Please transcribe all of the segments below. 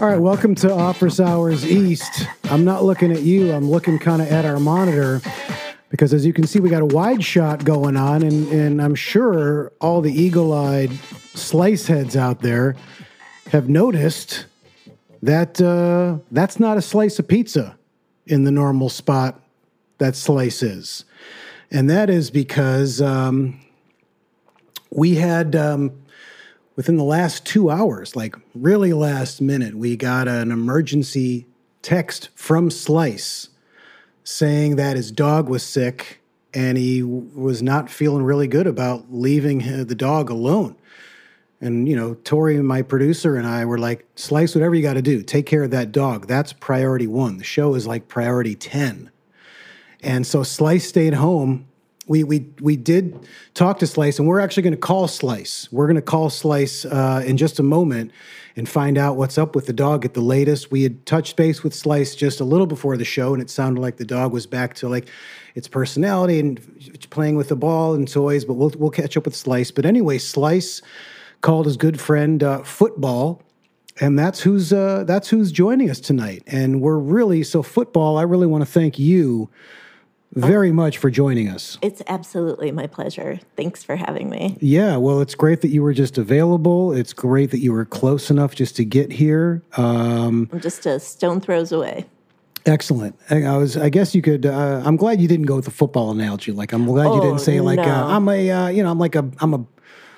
All right, welcome to Office Hours East. I'm not looking at you, I'm looking kind of at our monitor because as you can see, we got a wide shot going on, and, and I'm sure all the eagle eyed slice heads out there have noticed that uh, that's not a slice of pizza in the normal spot that slice is. And that is because um, we had um, within the last two hours, like really last minute, we got an emergency text from Slice saying that his dog was sick and he was not feeling really good about leaving the dog alone. And, you know, Tori, my producer, and I were like, Slice, whatever you got to do, take care of that dog. That's priority one. The show is like priority 10. And so Slice stayed home we we we did talk to Slice, and we're actually going to call Slice. We're going to call Slice uh, in just a moment and find out what's up with the dog at the latest. We had touched base with Slice just a little before the show, and it sounded like the dog was back to like its personality and playing with the ball and toys. But we'll we'll catch up with Slice. But anyway, Slice called his good friend uh, Football. And that's who's uh, that's who's joining us tonight, and we're really so football. I really want to thank you very much for joining us. It's absolutely my pleasure. Thanks for having me. Yeah, well, it's great that you were just available. It's great that you were close enough just to get here. Um, I'm just a stone throws away. Excellent. I was. I guess you could. Uh, I'm glad you didn't go with the football analogy. Like, I'm glad oh, you didn't say like, uh, no. uh, I'm a. Uh, you know, I'm like a. I'm a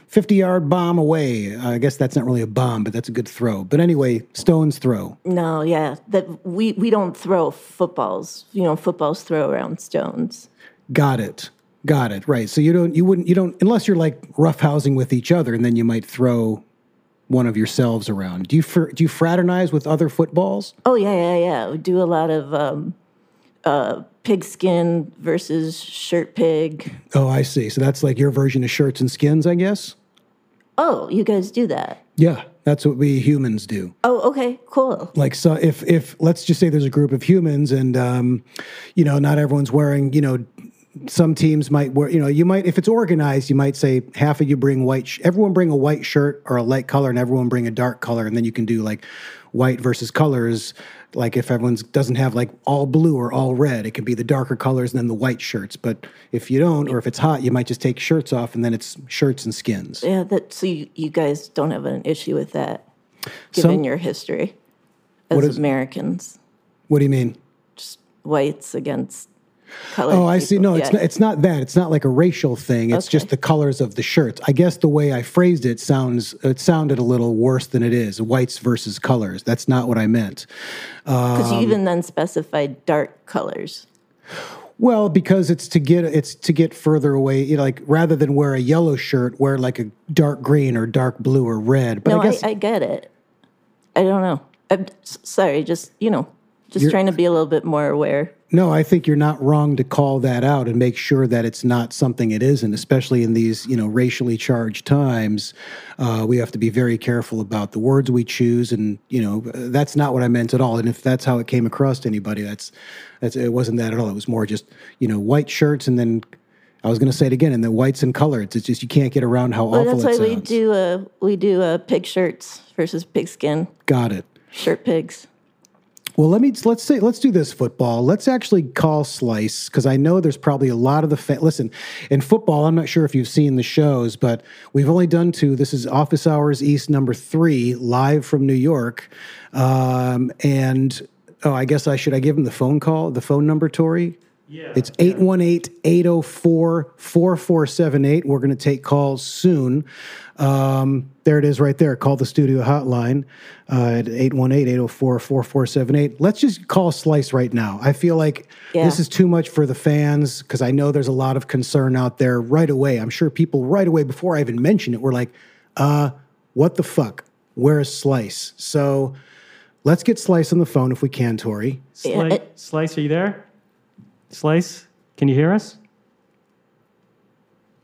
50 yard bomb away. I guess that's not really a bomb, but that's a good throw. But anyway, stones throw. No, yeah, that we we don't throw footballs. You know, footballs throw around stones. Got it. Got it. Right. So you don't you wouldn't you don't unless you're like roughhousing with each other, and then you might throw one of yourselves around. Do you fr- do you fraternize with other footballs? Oh yeah, yeah, yeah. We do a lot of um, uh, pigskin versus shirt pig. Oh, I see. So that's like your version of shirts and skins, I guess. Oh, you guys do that? Yeah, that's what we humans do. Oh, okay, cool. Like, so if if let's just say there's a group of humans, and um, you know, not everyone's wearing, you know, some teams might wear, you know, you might if it's organized, you might say half of you bring white, sh- everyone bring a white shirt or a light color, and everyone bring a dark color, and then you can do like white versus colors like if everyone's doesn't have like all blue or all red, it can be the darker colors and then the white shirts. But if you don't, or if it's hot, you might just take shirts off and then it's shirts and skins. Yeah, that so you, you guys don't have an issue with that, given Some, your history as is, Americans. What do you mean? Just whites against Oh, I see. No, it's not, it's not that. It's not like a racial thing. It's okay. just the colors of the shirts. I guess the way I phrased it sounds it sounded a little worse than it is. Whites versus colors. That's not what I meant. Because um, you even then specified dark colors. Well, because it's to get it's to get further away. You know, like rather than wear a yellow shirt, wear like a dark green or dark blue or red. But no, I, guess, I, I get it. I don't know. I'm sorry. Just you know, just trying to be a little bit more aware. No, I think you're not wrong to call that out and make sure that it's not something it isn't, especially in these, you know, racially charged times. Uh, we have to be very careful about the words we choose, and you know, that's not what I meant at all. And if that's how it came across to anybody, that's that's it wasn't that at all. It was more just, you know, white shirts, and then I was going to say it again, and the whites and colors. It's just you can't get around how well, awful. That's why we do a we do uh, pig shirts versus pigskin. Got it. Shirt pigs. Well, let me let's say let's do this football. Let's actually call Slice because I know there's probably a lot of the fa- listen in football. I'm not sure if you've seen the shows, but we've only done two. This is Office Hours East number three, live from New York, um, and oh, I guess I should I give him the phone call, the phone number, Tori. Yeah. It's 818 804 4478. We're going to take calls soon. Um, there it is right there. Call the studio hotline uh, at 818 804 4478. Let's just call Slice right now. I feel like yeah. this is too much for the fans because I know there's a lot of concern out there right away. I'm sure people right away, before I even mention it, were like, uh, what the fuck? Where is Slice? So let's get Slice on the phone if we can, Tori. Slice, Slice are you there? Slice, can you hear us?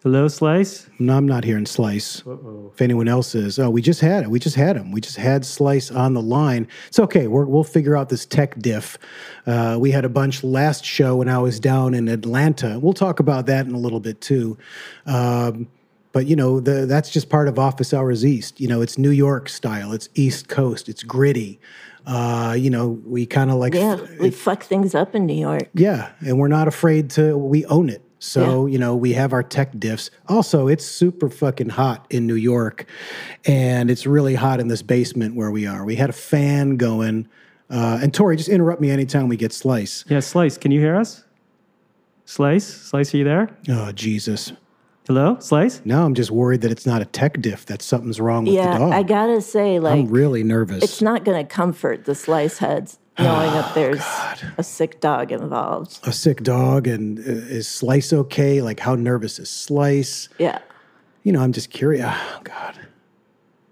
Hello, Slice. No, I'm not hearing Slice. Uh-oh. If anyone else is, oh, we just had it. We just had him. We just had Slice on the line. It's okay. we will figure out this tech diff. Uh, we had a bunch last show when I was down in Atlanta. We'll talk about that in a little bit too. Um, but you know, the, that's just part of Office Hours East. You know, it's New York style. It's East Coast. It's gritty. Uh, you know, we kind of like yeah, we fuck things up in New York. Yeah, and we're not afraid to. We own it. So, yeah. you know, we have our tech diffs. Also, it's super fucking hot in New York, and it's really hot in this basement where we are. We had a fan going. Uh, and Tori, just interrupt me anytime we get Slice. Yeah, Slice, can you hear us? Slice? Slice, are you there? Oh, Jesus. Hello, Slice? Now I'm just worried that it's not a tech diff, that something's wrong with yeah, the dog. I gotta say, like, I'm really nervous. It's not gonna comfort the Slice heads knowing oh, that there's God. a sick dog involved. A sick dog, and uh, is Slice okay? Like, how nervous is Slice? Yeah. You know, I'm just curious. Oh, God.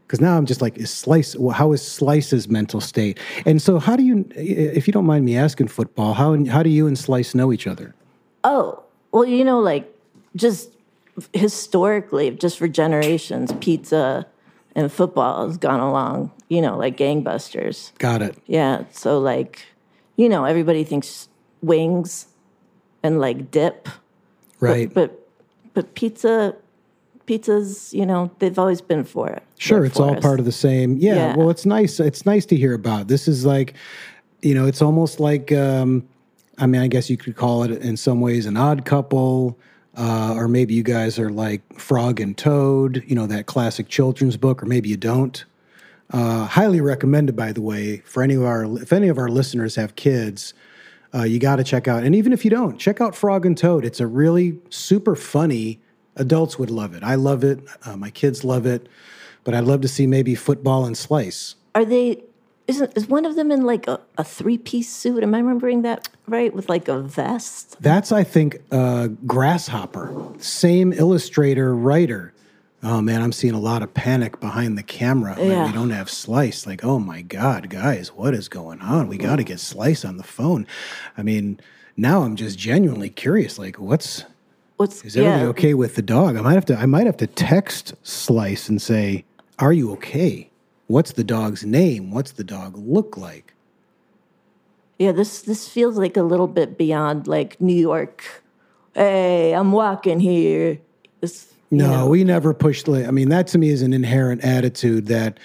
Because now I'm just like, is Slice, well, how is Slice's mental state? And so, how do you, if you don't mind me asking football, how, how do you and Slice know each other? Oh, well, you know, like, just historically, just for generations, pizza and football has gone along you know, like gangbusters. Got it. Yeah. So like, you know, everybody thinks wings and like dip. Right. But but, but pizza pizzas, you know, they've always been for it. Sure, it's all us. part of the same. Yeah, yeah, Well, it's nice. It's nice to hear about. This is like, you know, it's almost like um I mean, I guess you could call it in some ways an odd couple. Uh, or maybe you guys are like Frog and Toad, you know, that classic children's book, or maybe you don't. Uh, highly recommended, by the way, for any of our if any of our listeners have kids, uh, you got to check out. And even if you don't, check out Frog and Toad. It's a really super funny. Adults would love it. I love it. Uh, my kids love it. But I'd love to see maybe football and slice. Are they? Isn't is one of them in like a, a three piece suit? Am I remembering that right? With like a vest. That's I think uh, Grasshopper. Same illustrator writer oh man, I'm seeing a lot of panic behind the camera. Yeah. We don't have Slice. Like, oh my God, guys, what is going on? We got to get Slice on the phone. I mean, now I'm just genuinely curious. Like, what's what's is everybody yeah. okay with the dog? I might have to. I might have to text Slice and say, "Are you okay? What's the dog's name? What's the dog look like?" Yeah, this this feels like a little bit beyond like New York. Hey, I'm walking here. This no, know? we never pushed. I mean, that to me is an inherent attitude that,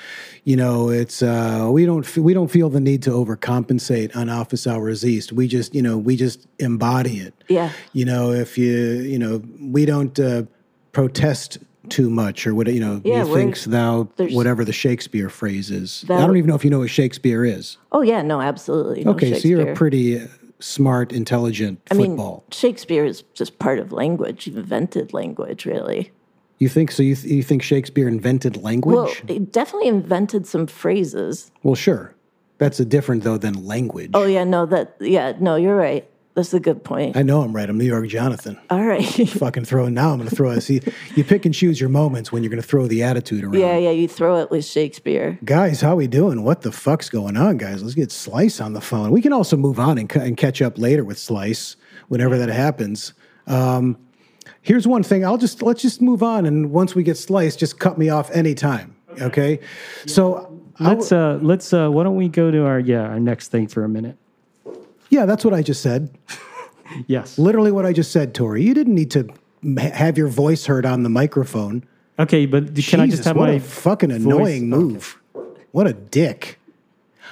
you know, it's uh, we don't we don't feel the need to overcompensate on office hours east. We just, you know, we just embody it. Yeah. You know, if you, you know, we don't uh, protest too much or what you know yeah, methinks thou whatever the shakespeare phrase is i don't even know if you know what shakespeare is oh yeah no absolutely okay so you're a pretty smart intelligent I football mean, shakespeare is just part of language invented language really you think so? You, th- you think Shakespeare invented language? Well, he definitely invented some phrases. Well, sure. That's a different though than language. Oh yeah, no, that yeah, no, you're right. That's a good point. I know I'm right. I'm New York Jonathan. All right. fucking throwing now. I'm going to throw it. See, you pick and choose your moments when you're going to throw the attitude around. Yeah, yeah. You throw it with Shakespeare. Guys, how we doing? What the fuck's going on, guys? Let's get Slice on the phone. We can also move on and, and catch up later with Slice whenever that happens. Um, Here's one thing. I'll just let's just move on, and once we get sliced, just cut me off anytime. Okay. okay? So let's uh let's uh why don't we go to our yeah our next thing for a minute. Yeah, that's what I just said. yes. Literally what I just said, Tori. You didn't need to have your voice heard on the microphone. Okay, but can Jesus, I just have what my a fucking annoying move? Okay. What a dick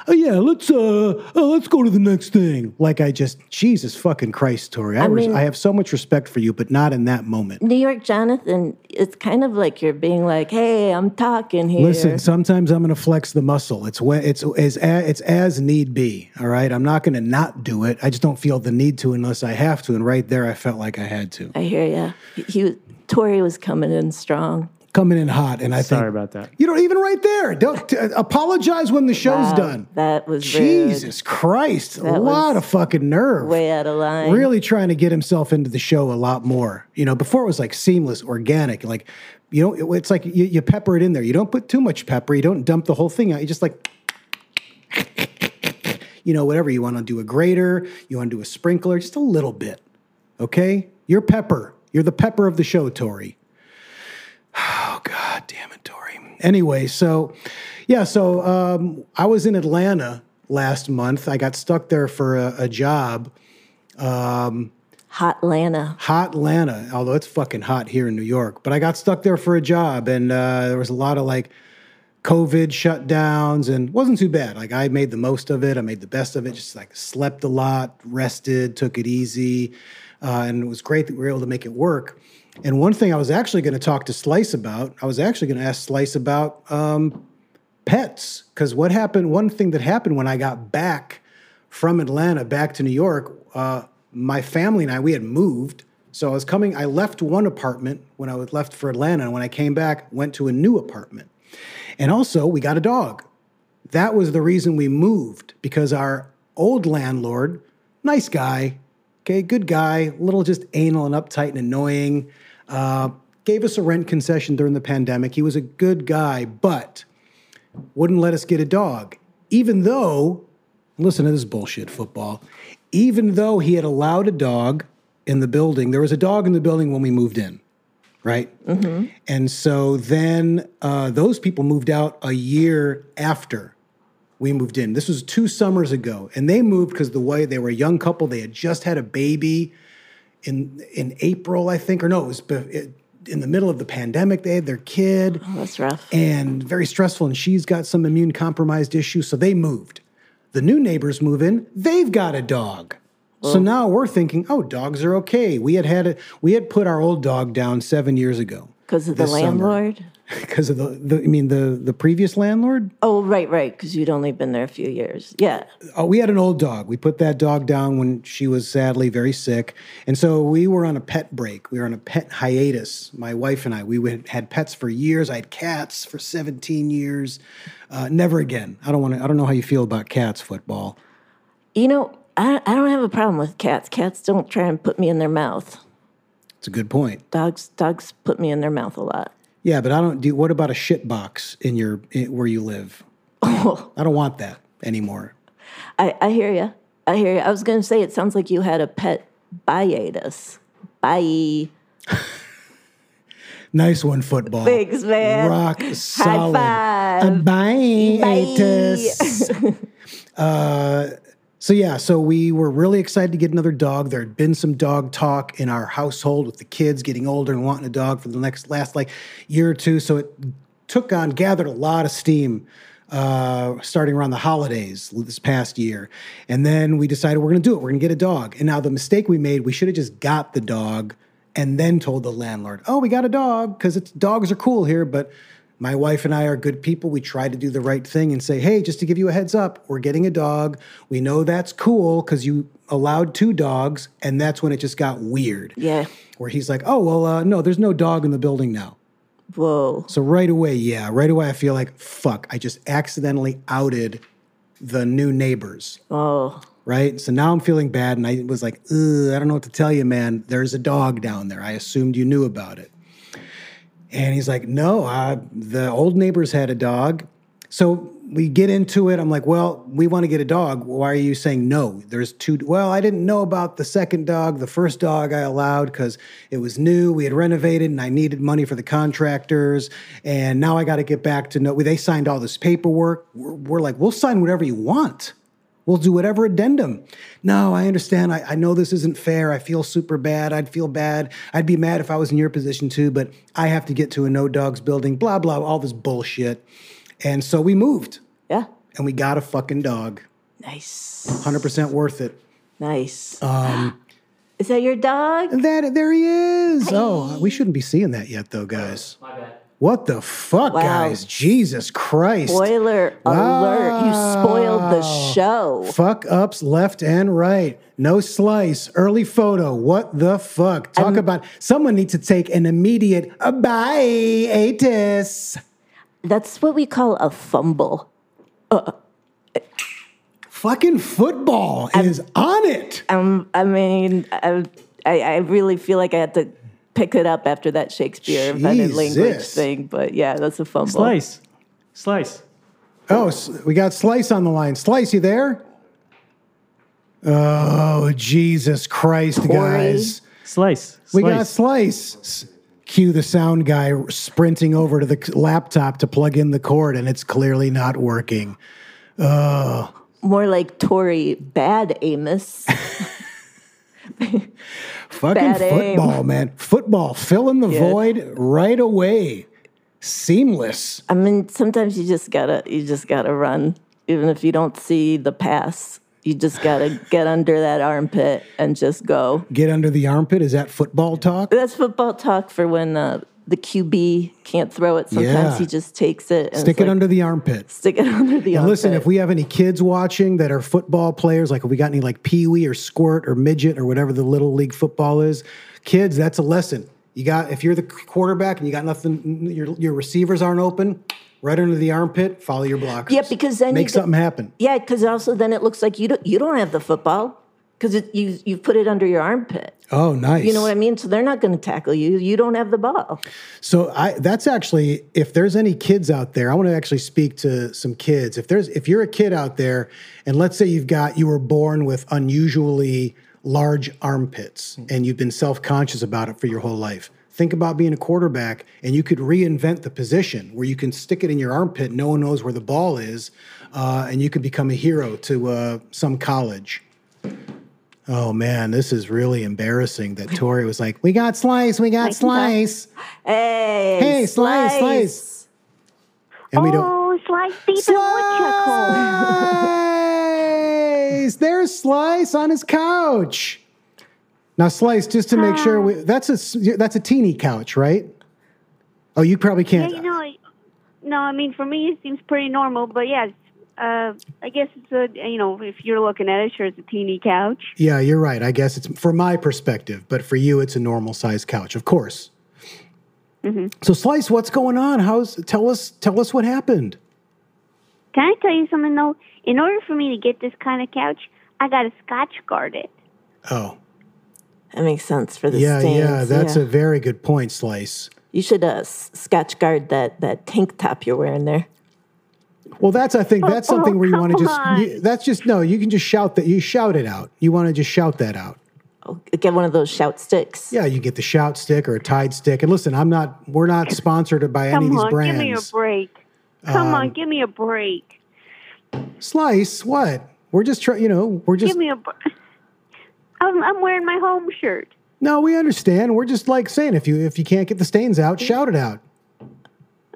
oh yeah, let's uh, uh, let's go to the next thing. Like I just, Jesus fucking Christ, Tori. I, I, mean, I have so much respect for you, but not in that moment. New York, Jonathan, it's kind of like you're being like, hey, I'm talking here. Listen, sometimes I'm going to flex the muscle. It's when it's as it's as need be. All right, I'm not going to not do it. I just don't feel the need to unless I have to. And right there, I felt like I had to. I hear you. He, he Tori was coming in strong coming in hot, and I think sorry think, about that. You know, even right there, don't uh, apologize when the show's wow, done. That was Jesus rude. Christ, that a lot of fucking nerve. Way out of line. Really trying to get himself into the show a lot more. You know, before it was like seamless, organic, like you know, it's like you, you pepper it in there. You don't put too much pepper. You don't dump the whole thing out. You just like. You know, whatever you want to do a grater, you want to do a sprinkler, just a little bit. Okay? You're pepper. You're the pepper of the show, Tori. Oh God damn it, Tori. Anyway, so yeah, so um, I was in Atlanta last month. I got stuck there for a, a job. Hot Lana. Hot Atlanta, although it's fucking hot here in New York. But I got stuck there for a job, and uh, there was a lot of like COVID shutdowns, and wasn't too bad. Like I made the most of it. I made the best of it. Just like slept a lot, rested, took it easy, uh, and it was great that we were able to make it work. And one thing I was actually going to talk to Slice about, I was actually going to ask Slice about um, pets, because what happened? One thing that happened when I got back from Atlanta back to New York, uh, my family and I, we had moved. So I was coming, I left one apartment when I was left for Atlanta. And when I came back, went to a new apartment. And also, we got a dog. That was the reason we moved because our old landlord, nice guy, okay, good guy, a little just anal and uptight and annoying, uh, gave us a rent concession during the pandemic. He was a good guy, but wouldn't let us get a dog, even though, listen to this bullshit football, even though he had allowed a dog in the building, there was a dog in the building when we moved in, right? And so then uh, those people moved out a year after we moved in. This was two summers ago, and they moved because the way they were a young couple, they had just had a baby in in April, I think, or no, it was be- it, in the middle of the pandemic. They had their kid Oh, that's rough. and very stressful. And she's got some immune compromised issues, so they moved. The new neighbors move in; they've got a dog. So now we're thinking, oh, dogs are okay. We had had a, we had put our old dog down seven years ago Because of the landlord. summer. Because of the, the I mean the the previous landlord. Oh, right, right. Because you'd only been there a few years. Yeah. Oh, we had an old dog. We put that dog down when she was sadly very sick, and so we were on a pet break. We were on a pet hiatus. My wife and I. We went, had pets for years. I had cats for seventeen years. Uh, never again. I don't want to. I don't know how you feel about cats. Football. You know, I, I don't have a problem with cats. Cats don't try and put me in their mouth. It's a good point. Dogs dogs put me in their mouth a lot. Yeah, but I don't. Do what about a shit box in your in, where you live? I don't want that anymore. I, I hear you. I hear you. I was going to say, it sounds like you had a pet biatus. Bye. Nice one, football. Thanks, man. Rock solid. High five. Uh, Bye. Atus. uh, so yeah, so we were really excited to get another dog. There had been some dog talk in our household with the kids getting older and wanting a dog for the next last like year or two. So it took on, gathered a lot of steam. Uh, starting around the holidays this past year. And then we decided we're going to do it. We're going to get a dog. And now the mistake we made, we should have just got the dog and then told the landlord, "Oh, we got a dog because dogs are cool here." But my wife and I are good people. We try to do the right thing and say, "Hey, just to give you a heads up, we're getting a dog. We know that's cool because you allowed two dogs." And that's when it just got weird. Yeah. Where he's like, "Oh, well, uh, no, there's no dog in the building now." Whoa. So right away, yeah, right away, I feel like fuck. I just accidentally outed the new neighbors Oh. right? So now I'm feeling bad, and I was like, Ugh, I don't know what to tell you, man. There's a dog down there. I assumed you knew about it. And he's like, No, uh, the old neighbors had a dog. So we get into it. I'm like, Well, we want to get a dog. Why are you saying no? There's two. Well, I didn't know about the second dog. The first dog I allowed because it was new. We had renovated, and I needed money for the contractors. And now I got to get back to no. They signed all this paperwork. We're, we're like, We'll sign whatever you want. We'll do whatever addendum. No, I understand. I, I know this isn't fair. I feel super bad. I'd feel bad. I'd be mad if I was in your position too, but I have to get to a no dogs building, blah, blah, all this bullshit. And so we moved Yeah. and we got a fucking dog. Nice. 100% worth it. Nice. Um, Is that your dog? That there he is. Oh, we shouldn't be seeing that yet though, guys. My bad. What the fuck, Wow. guys? Jesus Christ. Spoiler alert. You spoiled the show. Fuck ups left and right. No slice. Early photo. What the fuck? Talk about someone needs to take an immediate biatus. That's what we call a fumble. Fucking football is on it. Um, I mean, I, I, I really feel like I had to pick it up after that Shakespeare invented language thing. But yeah, that's a fumble. Slice. Slice. Oh, we got Slice on the line. Slice, you there? Oh, Jesus Christ, Corey. guys. Slice. We got Slice. Slice. Cue the sound guy sprinting over to the laptop to plug in the cord, and it's clearly not working. Oh. More like Tori Bad Amos. Fucking Bad aim. football, man. Football, filling the Yeah. void right away. Seamless. I mean, sometimes you just gotta you just gotta run, even if you don't see the pass. You just gotta get under that armpit and just go. Get under the armpit. Is that football talk? That's football talk for when uh, the QB can't throw it. Sometimes Yeah. he just takes it. And Stick it like, under the armpit. Stick it under the And armpit. listen, if we have any kids watching that are football players, like if we got any like Pee Wee or Squirt or Midget or whatever the little league football is, kids, that's a lesson. You got if you're the quarterback and you got nothing, your your receivers aren't open, right under the armpit, follow your blockers. Yeah, because then make something happen. Yeah, because also then it looks like you don't you don't have the football because you you put it under your armpit. Oh, nice. You know what I mean? So they're not going to tackle you. You don't have the ball. So I that's actually if there's any kids out there, I want to actually speak to some kids. If there's if you're a kid out there and let's say you've got you were born with unusually large armpits and you've been self-conscious about it for your whole life. Think about being a quarterback and you could reinvent the position where you can stick it in your armpit, no one knows where the ball is, uh, and you could become a hero to uh, some college. Oh man, this is really embarrassing that Tori was like, "We got slice, we got slice." Hey, Hey, slice, slice. and we don't. Oh, Slice. Slice! There's Slice on his couch. Now, Slice, just to make sure, we, that's a that's a teeny couch, right? Oh, you probably can't. Yeah, you know, no, I mean for me it seems pretty normal, but yeah, uh, I guess it's a you know if you're looking at it, sure it's a teeny couch. yeah, you're right. I guess it's from my perspective, but for you, it's a normal size couch, of course. Mm-hmm. So, Slice, what's going on? How's tell us tell us what happened? Can I tell you something though? In order for me to get this kind of couch, I got to scotch guard it. Oh, That makes sense for the yeah, stains. yeah, that's yeah. a very good point, Slice. You should uh, Scotchgard that that tank top you're wearing there. Well, that's I think that's Oh, something where you want to just you, that's just no, you can just shout that you shout it out. You want to just shout that out. Oh, get one of those shout sticks. Yeah, you get the shout stick or a tide stick. And listen, I'm not we're not sponsored by any of Come these on, give me a break. Come Um, on, give me a break. Slice, what? We're just trying, you know, we're just Give me a. br- I'm, I'm wearing my home shirt. No, we understand. We're just like saying if you if you can't get the stains out, shout it out.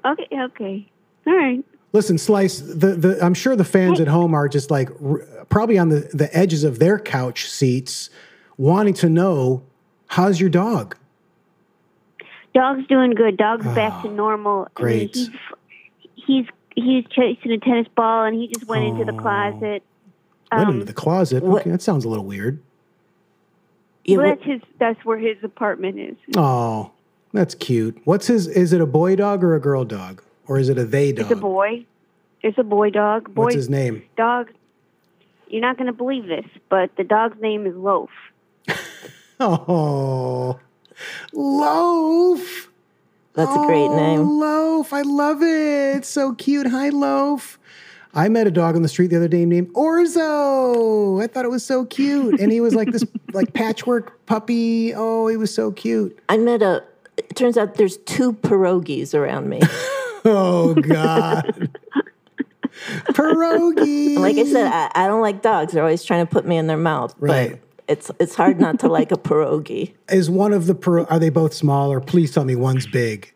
Okay, okay, all right. Listen, Slice, the, the I'm sure the fans at home are just like r- probably on the, the edges of their couch seats wanting to know how's your dog? Dog's doing good. Dog's back to normal. I great. mean, he's, he's he's chasing a tennis ball, and he just went into the closet. Went Um, into the closet. what- Okay, that sounds a little weird. Well, that's his. That's where his apartment is. Oh, that's cute. What's his? Is it a boy dog or a girl dog, or is it a they dog? It's a boy. It's a boy dog. Boy What's his name? dog. You're not going to believe this, but the dog's name is Loaf. Oh, Loaf. that's a great Oh, name. Loaf. I love it. It's so cute. Hi, Loaf. I met a dog on the street the other day named Orzo. I thought it was so cute. And he was like this like patchwork puppy. Oh, he was so cute. I met a. It turns out there's two pierogies around me. Oh God. Pierogi. like I said, I, I don't like dogs. They're always trying to put me in their mouth. Right. But it's it's hard not to like a pierogi. is one of the per- are they both small or please tell me one's big.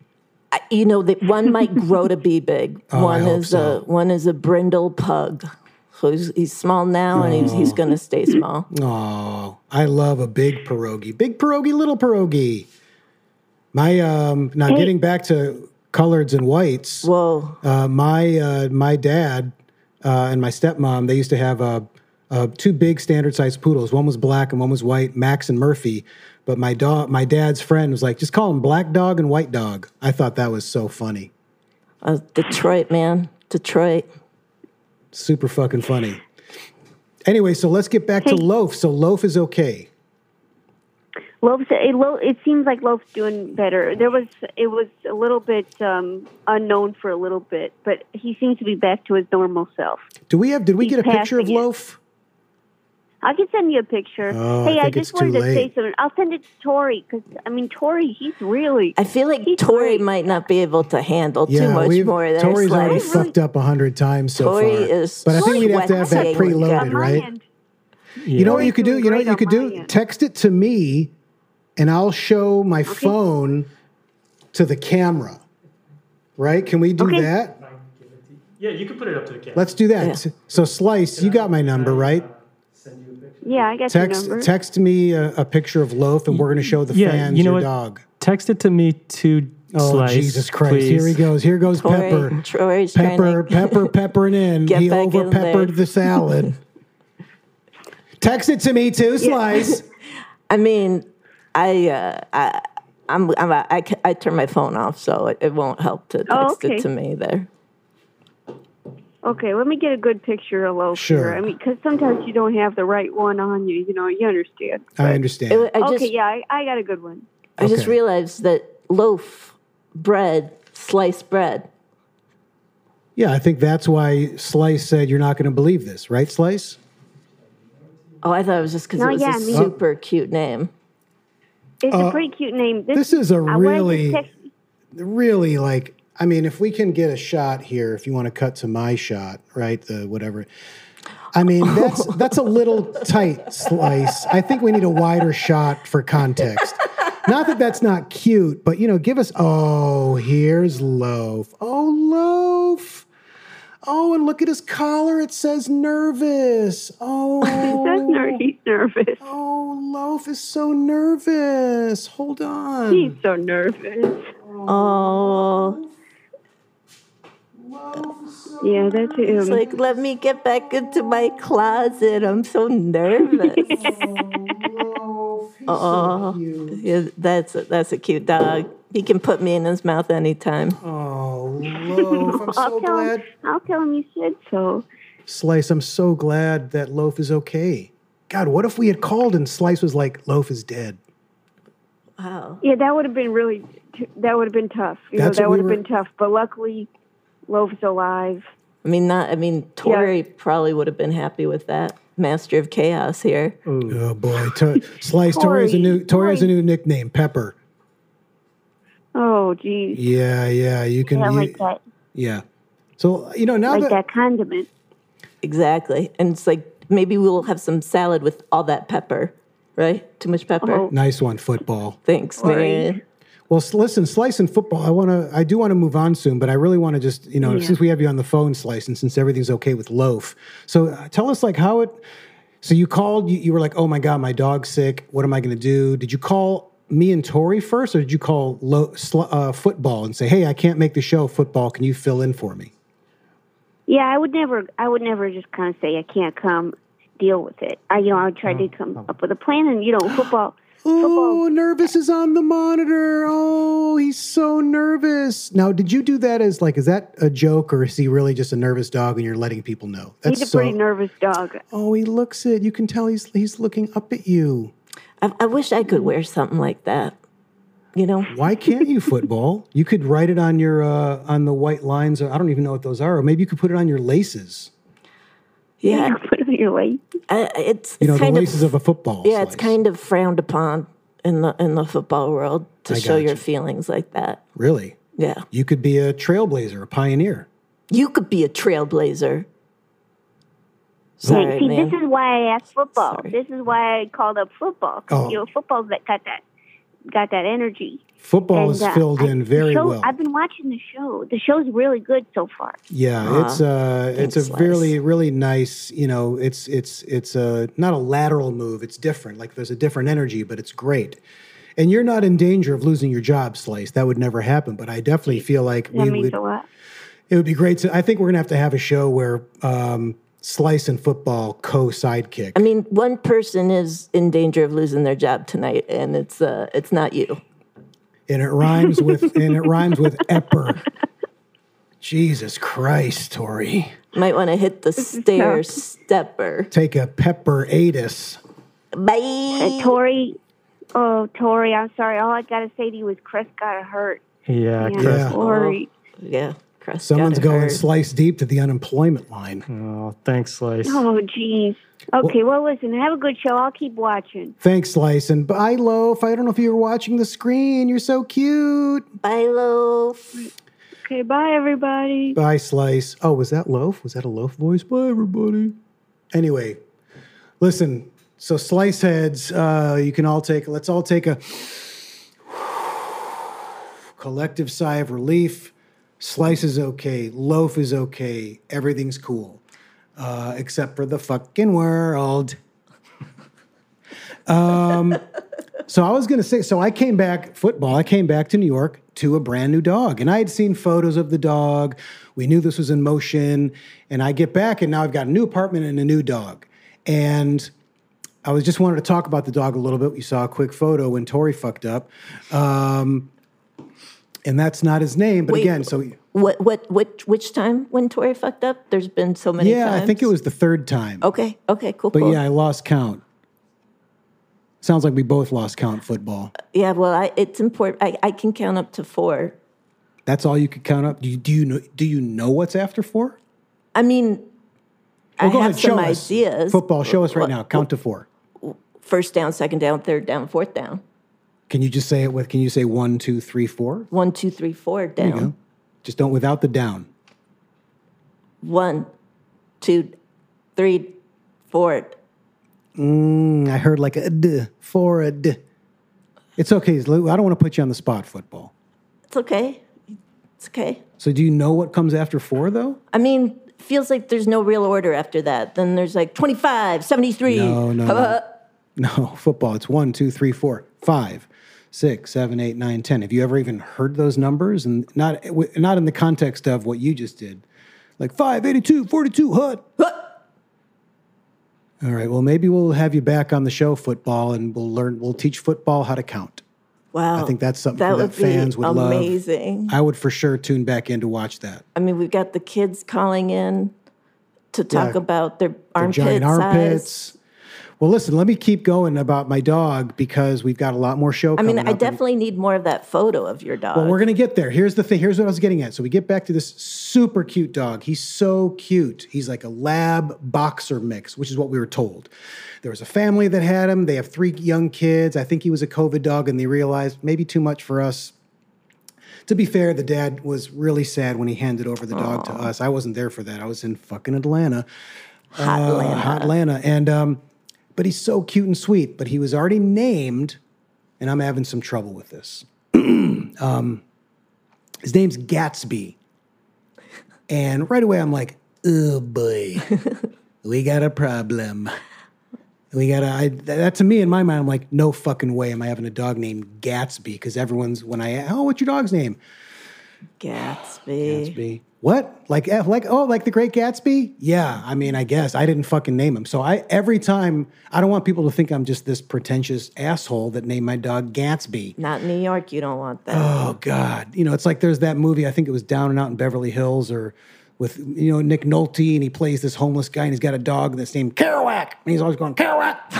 I- You know that one might grow to be big. Oh, I one hope is so. a one is a brindle pug. So he's, he's small now, and he's, he's going to stay small. Oh, I love a big pierogi. Big pierogi, little pierogi. My um now getting back to coloreds and whites. Whoa! Uh, my uh, my dad uh, and my stepmom they used to have uh, two big standard sized poodles. One was black and one was white, Max and Murphy. But my dog, my dad's friend was like, just call them black dog and white dog. I thought that was so funny, Uh, Detroit, man, Detroit. super fucking funny. Anyway, so let's get back to loaf. So loaf is okay. Loaf's it, Lo, it seems like Loaf's doing better. There was it was a little bit um, unknown for a little bit, but he seems to be back to his normal self. Do we have? Did we He's get a picture of passing it. loaf? I can send you a picture. Oh, hey, I, think just wanted to say something. I'll send it to Tori because I mean Tori, he's really. I feel like Tori great. might not be able to handle too much we've, more there. Tori's already Slice. fucked up a hundred times so Tori far. is but I think we'd have to have that sweating. preloaded, on my right? End. You know what you could do? You know what you could do? Text it to me, and I'll show my phone to the camera. Right? Can we do Okay. that? Yeah, you can put it up to the camera. Let's do that. Yeah. So, Slice, you got my number, right? Uh, yeah, I got Text your text me a, a picture of Loaf, and we're going to show the Yeah, fans you know your what? dog. Text it to me to Oh Slice. Jesus Christ! please. Here he goes. Here goes Tori, Pepper. Tori's Pepper, trying to pepper, peppering in. Get he back in over peppered the salad. Text it to me too, Slice. I mean, I, uh, I, I'm, I'm, I, I turn my phone off, so it, it won't help to text Oh, okay. it to me there. Okay, let me get a good picture of Loaf Sure. here. I mean, because sometimes you don't have the right one on you. You know, you understand. I understand. It, I okay, yeah, I, I got a good one. I just realized that loaf, bread, sliced bread. yeah, I think that's why Slice said you're not going to believe this, right, Slice? Oh, I thought it was just because No, it was yeah, a me- super cute name. It's Uh, a pretty cute name. this is a I wanted to really- Really, like, I mean, if we can get a shot here, if you want to cut to my shot, right, the whatever. I mean, that's that's a little tight, Slice. I think we need a wider shot for context. Not that that's not cute, but you know, give us. Oh, here's Loaf. Oh, Loaf. Oh, and look at his collar. It says nervous. Oh, That's ner- he's nervous. oh, Loaf is so nervous. Hold on. He's so nervous. Oh, Yeah, that's him. it's like, let me get back into my closet. I'm so nervous. oh, yeah, that's a, that's a cute dog. He can put me in his mouth anytime. Oh, Loaf, I'm I'll tell glad. him. I'll tell him you said so. Slice, I'm so glad that Loaf is okay. God, what if we had called and Slice was like, Loaf is dead? Wow. Yeah, that would have been really. That would have been tough. You That's know, that what we would have were- been tough. But luckily, Loaf's alive. I mean, not. I mean, Tori probably would have been happy with that. Master of Chaos here. Oh boy, to, Slice. Tori has a new Tori has a new nickname, Pepper. Oh, geez. Yeah, yeah, you can. Yeah, you- like that. yeah. So you know now Like that, that condiment. Exactly, and it's like maybe we'll have some salad with all that pepper, right? Too much pepper. Oh. nice one, football. Thanks, Right. man. Well, listen, Slice and football. I want to. I do want to move on soon, but I really want to just you know Yeah. since we have you on the phone, Slice, and since everything's okay with Loaf. So uh, tell us like how it. So you called. You, you were like, oh my god, my dog's sick. What am I going to do? Did you call me and Tori first, or did you call Lo, sl, uh, football and say, hey, I can't make the show. Football, can you fill in for me? Yeah, I would never. I would never just kind of say I can't come. Deal with it. I, you know, I would try to come up with a plan, and you know, football. Oh, nervous is on the monitor. Oh, he's so nervous. Now, did you do that as like, is that a joke or is he really just a nervous dog and you're letting people know? That's He's a so. pretty nervous dog. oh, he looks it. You can tell he's he's looking up at you. I, I wish I could wear something like that. You know, Why can't you football? You could write it on your uh, on the white lines. Or, I don't even know what those are. Or maybe you could put it on your laces. yeah, You put it on your waist. I, it's You know, it's the kind laces of of, a football. yeah, it's kind of frowned upon in the in the football world to I show your gotcha. feelings like that. really. Yeah, You could be a trailblazer, a pioneer. you could be a trailblazer. Sorry, See, man. this is why I asked football. Sorry. This is why I called up football. 'cause, Oh. You know, football's that got that got that energy. Football And, is uh, filled I- in the very show- well. I've been watching the show. The show's really good so far. Yeah, it's uh it's a thanks, really really nice, you know, it's it's it's a not a lateral move, it's different. Like there's a different energy, but it's great. And you're not in danger of losing your job, Slice. That would never happen, but I definitely feel like That we means would a lot. it would be great to I think we're going to have to have a show where um Slice and football co-sidekick. I mean, one person is in danger of losing their job tonight, and it's uh, it's not you. and it rhymes with and it rhymes with epper. Jesus Christ, Tori. Might want to hit the stair stepper. Take a pepper atus. Bye. Uh, Tori, oh Tori, I'm sorry. All I gotta say to you is Chris got hurt. Yeah, Yeah, Chris. Yeah. Tori. Yeah, Crust Someone's going hurt. slice deep to the unemployment line. Oh, thanks, Slice. Oh, geez. Okay, well, listen, have a good show. I'll keep watching. Thanks, Slice. And bye, Loaf. I don't know if you were watching the screen. You're so cute. Bye, loaf. Okay, bye, everybody. Bye, Slice. Oh, was that Loaf? Was that a Loaf voice? Bye, everybody. Anyway, listen. So, Slice heads, uh, you can all take, let's all take a collective sigh of relief. Slice is okay. Loaf is okay. Everything's cool. Uh, except for the fucking world. Um, So I was going to say, so I came back football. I came back to New York to a brand new dog, and I had seen photos of the dog. We knew this was in motion, and I get back, and now I've got a new apartment and a new dog. And I was just wanted to talk about the dog a little bit. We saw a quick photo when Tori fucked up, um, and that's not his name. But Wait, again, so What, what, which, which time when Tori fucked up? There's been so many yeah, times. I think it was the third time. Okay, okay, cool, But cool. yeah, I lost count. Sounds like we both lost count football. Uh, yeah, well, I, it's important. I, I can count up to four. That's all you could count up. Do you, do you know? Do you know what's after four? I mean, I Well, go have ahead, some us. ideas. Football, show us right now. Count to four. First down, second down, third down, fourth down. Can you just say it with? Can you say one, two, three, four? One, two, three, four down. Just don't without the down. One, two, three, four. Mm, I heard like a d for a d. It's okay. Lou. I don't want to put you on the spot. Football. It's okay. It's okay. So do you know what comes after four though? I mean, feels like there's no real order after that. Then there's like 25, 73. No, no, no. No, football. It's one, two, three, four, five, six, seven, eight, nine, ten. Have you ever even heard those numbers? And not not in the context of what you just did, like five, eighty-two, forty-two, hut. All right. Well, maybe we'll have you back on the show, football, and we'll learn. We'll teach football how to count. Wow. I think that's something that that would fans be would love. amazing. I would for sure tune back in to watch that. I mean, we've got the kids calling in to talk Yeah. about their Their armpit giant size. Well, listen, let me keep going about my dog because we've got a lot more show. I mean, I up. And- definitely need more of that photo of your dog. Well, we're gonna get there. Here's the thing. Here's what I was getting at. So we get back to this super cute dog. He's so cute. He's like a lab boxer mix, which is what we were told. There was a family that had him. They have three young kids. I think he was a COVID dog, and they realized maybe too much for us. To be fair, the dad was really sad when he handed over the dog to us. I wasn't there for that. I was in fucking Atlanta Hot uh, Atlanta. hot Atlanta. And um, but he's so cute and sweet. But he was already named, and I'm having some trouble with this. um, his name's Gatsby, and right away I'm like, oh boy, we got a problem. We got to, that to me in my mind, I'm like, no fucking way am I having a dog named Gatsby because everyone's, when I, oh, what's your dog's name? Gatsby. Gatsby. What? Like eh, like oh like the Great Gatsby? Yeah, I mean I guess I didn't fucking name him. So I every time I don't want people to think I'm just this pretentious asshole that named my dog Gatsby. Not in New York. You don't want that. Oh God, you know it's like there's that movie I think it was Down and Out in Beverly Hills or with you know Nick Nolte and he plays this homeless guy and he's got a dog that's named Kerouac and he's always going Kerouac,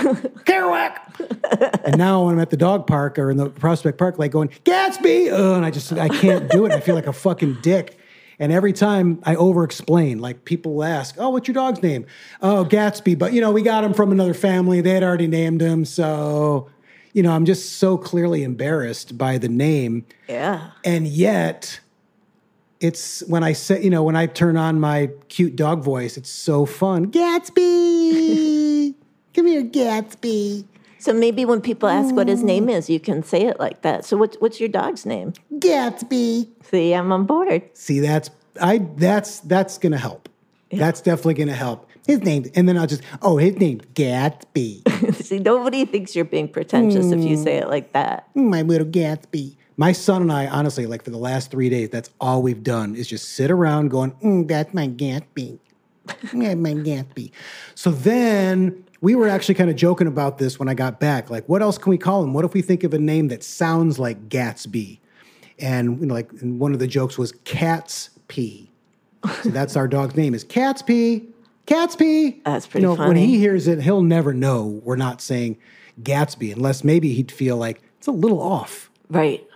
Kerouac. and now when I'm at the dog park or in the Prospect Park, like going Gatsby, oh, and I just I can't do it. I feel like a fucking dick. And every time I over explain, like people ask, Oh, what's your dog's name? Oh, Gatsby. But you know, we got him from another family. They had already named him. So, you know, I'm just so clearly embarrassed by the name. yeah. And yet, it's when I say, you know, when I turn on my cute dog voice, it's so fun. Gatsby, come here, Gatsby. So maybe when people ask what his name is, you can say it like that. So what's what's your dog's name? Gatsby. See, I'm on board. See, that's I. That's that's gonna help. That's definitely gonna help. His name, and then I'll just, oh, his name Gatsby. See, nobody thinks you're being pretentious if you hmm. say it like that. Hmm, my little Gatsby. My son and I, honestly, like for the last three days, that's all we've done is just sit around going, mm, that's my Gatsby. Yeah, my Gatsby. So then we were actually kind of joking about this when I got back. Like, what else can we call him? What if we think of a name that sounds like Gatsby? And you know, like and one of the jokes was Cat's Pee. So that's our dog's name is Cat's Pee. Cat's Pee. That's pretty you know, When he hears it, he'll never know we're not saying Gatsby unless maybe he'd feel like it's a little off. Right.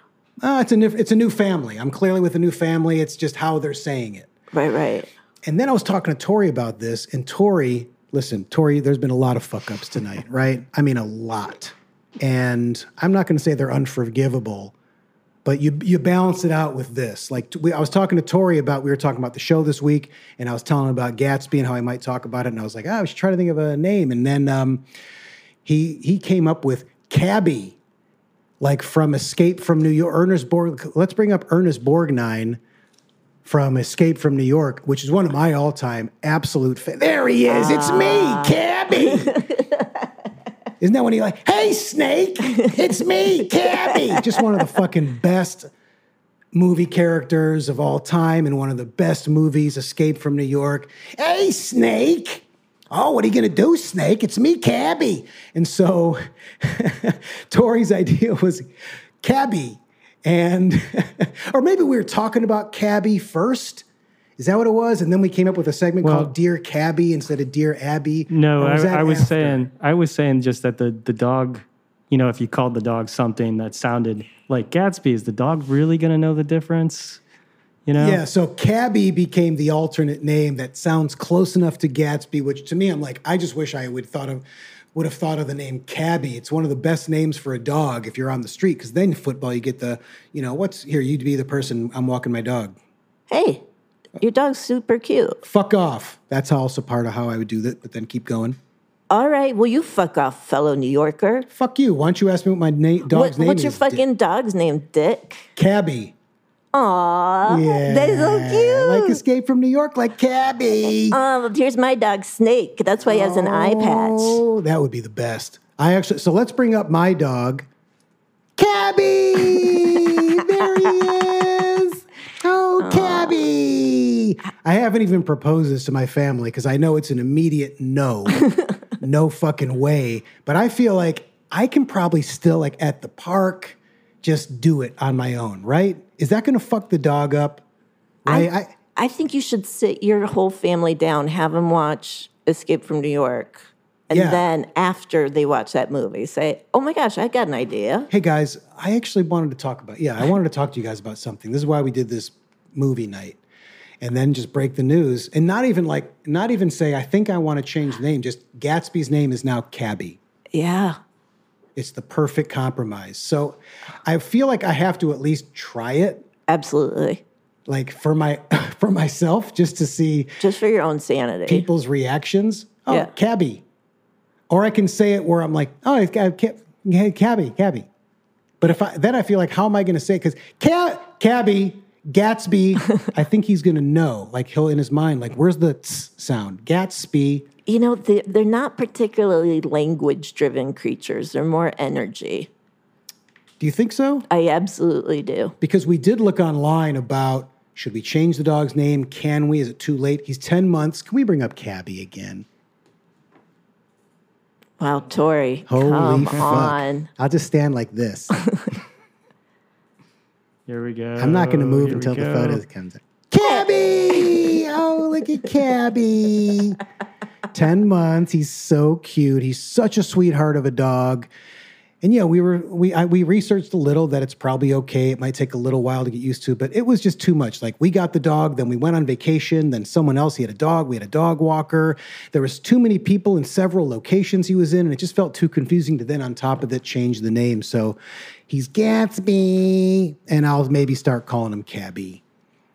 Oh, it's a new, it's a new family. I'm clearly with a new family. It's just how they're saying it. Right, right. And then I was talking to Tori about this, and Tori, listen, Tori, there's been a lot of fuck ups tonight, right? I mean, a lot. And I'm not going to say they're unforgivable, but you you balance it out with this. Like we, I was talking to Tori about, we were talking about the show this week, and I was telling him about Gatsby and how I might talk about it, and I was like, oh, I should try to think of a name, and then um, he he came up with Cabby, like from Escape from New York. Ernest Borg. Let's bring up Ernest Borgnine from Escape from New York, which is one of my all-time absolute. Fa- there he is. It's me, ah. Cabby. Isn't that when he like, hey Snake, it's me, Cabby? Just one of the fucking best movie characters of all time and one of the best movies, Escape from New York. Hey Snake. Oh, what are you gonna do, Snake? It's me, Cabby. And so Tori's idea was Cabby. And or maybe we were talking about Cabby first. Is that what it was? And then we came up with a segment Well- called Dear Cabby instead of Dear Abby. No, Or I, I was after? saying I was saying just that the the dog, you know, if you called the dog something that sounded like Gatsby, is the dog really going to know the difference? You know? Yeah, so Cabby became the alternate name that sounds close enough to Gatsby, which to me, I'm like, I just wish I would thought of would have thought of the name Cabby. It's one of the best names for a dog if you're on the street, because then football you get the, you know, what's here, you'd be the person I'm walking my dog. Hey, your dog's super cute. Fuck off. That's also part of how I would do that, but then keep going. All right, well, you fuck off, fellow New Yorker. Fuck you. Why don't you ask me what my na- dog's What, name what's your is? Dick? fucking dog's name, Dick? Cabby. Aw, Yeah. that's so cute. Like Escape from New York, like Cabby. Um, here's my dog, Snake. That's why he has an eye patch. Oh, that would be the best. I actually so let's bring up my dog, Cabby. there he is. Oh, Cabby. I haven't even proposed this to my family because I know it's an immediate no, no fucking way. But I feel like I can probably still like at the park just do it on my own, right? Is that going to fuck the dog up? Right? I, I think you should sit your whole family down, have them watch Escape from New York. And Yeah. then after they watch that movie, say, oh my gosh, I got an idea. Hey guys, I actually wanted to talk about yeah, I wanted to talk to you guys about something. This is why we did this movie night. And then just break the news and not even like not even say I think I want to change the name. Just Gatsby's name is now Cabby. Yeah. It's the perfect compromise. So I feel like I have to at least try it Absolutely. like for my for myself just to see Just for your own sanity. people's reactions. Oh, Yeah. Cabby. Or I can say it where I'm like, oh, it's hey, Cabby, Cabby. But if I then I feel like, how am I going to say? It? Because Cab, Cabby, Gatsby, I think he's going to know. Like he'll in his mind, like, where's the sound? Gatsby. You know, they- they're not particularly language driven creatures, they're more energy. Do you think so? I absolutely do. Because we did look online about should we change the dog's name? Can we? Is it too late? He's 10 months. Can we bring up Cabby again? Wow, Tori, Holy come fuck. on. I'll just stand like this. Here we go. I'm not going to move Here until the go. photo comes up. Cabby! Oh, look at Cabby. 10 months. He's so cute. He's such a sweetheart of a dog. And yeah, we were we I, we researched a little that it's probably okay. It might take a little while to get used to, but it was just too much. Like we got the dog, then we went on vacation, then someone else he had a dog, we had a dog walker. There was too many people in several locations he was in, and it just felt too confusing to then on top of it change the name. So he's Gatsby, and I'll maybe start calling him Cabby.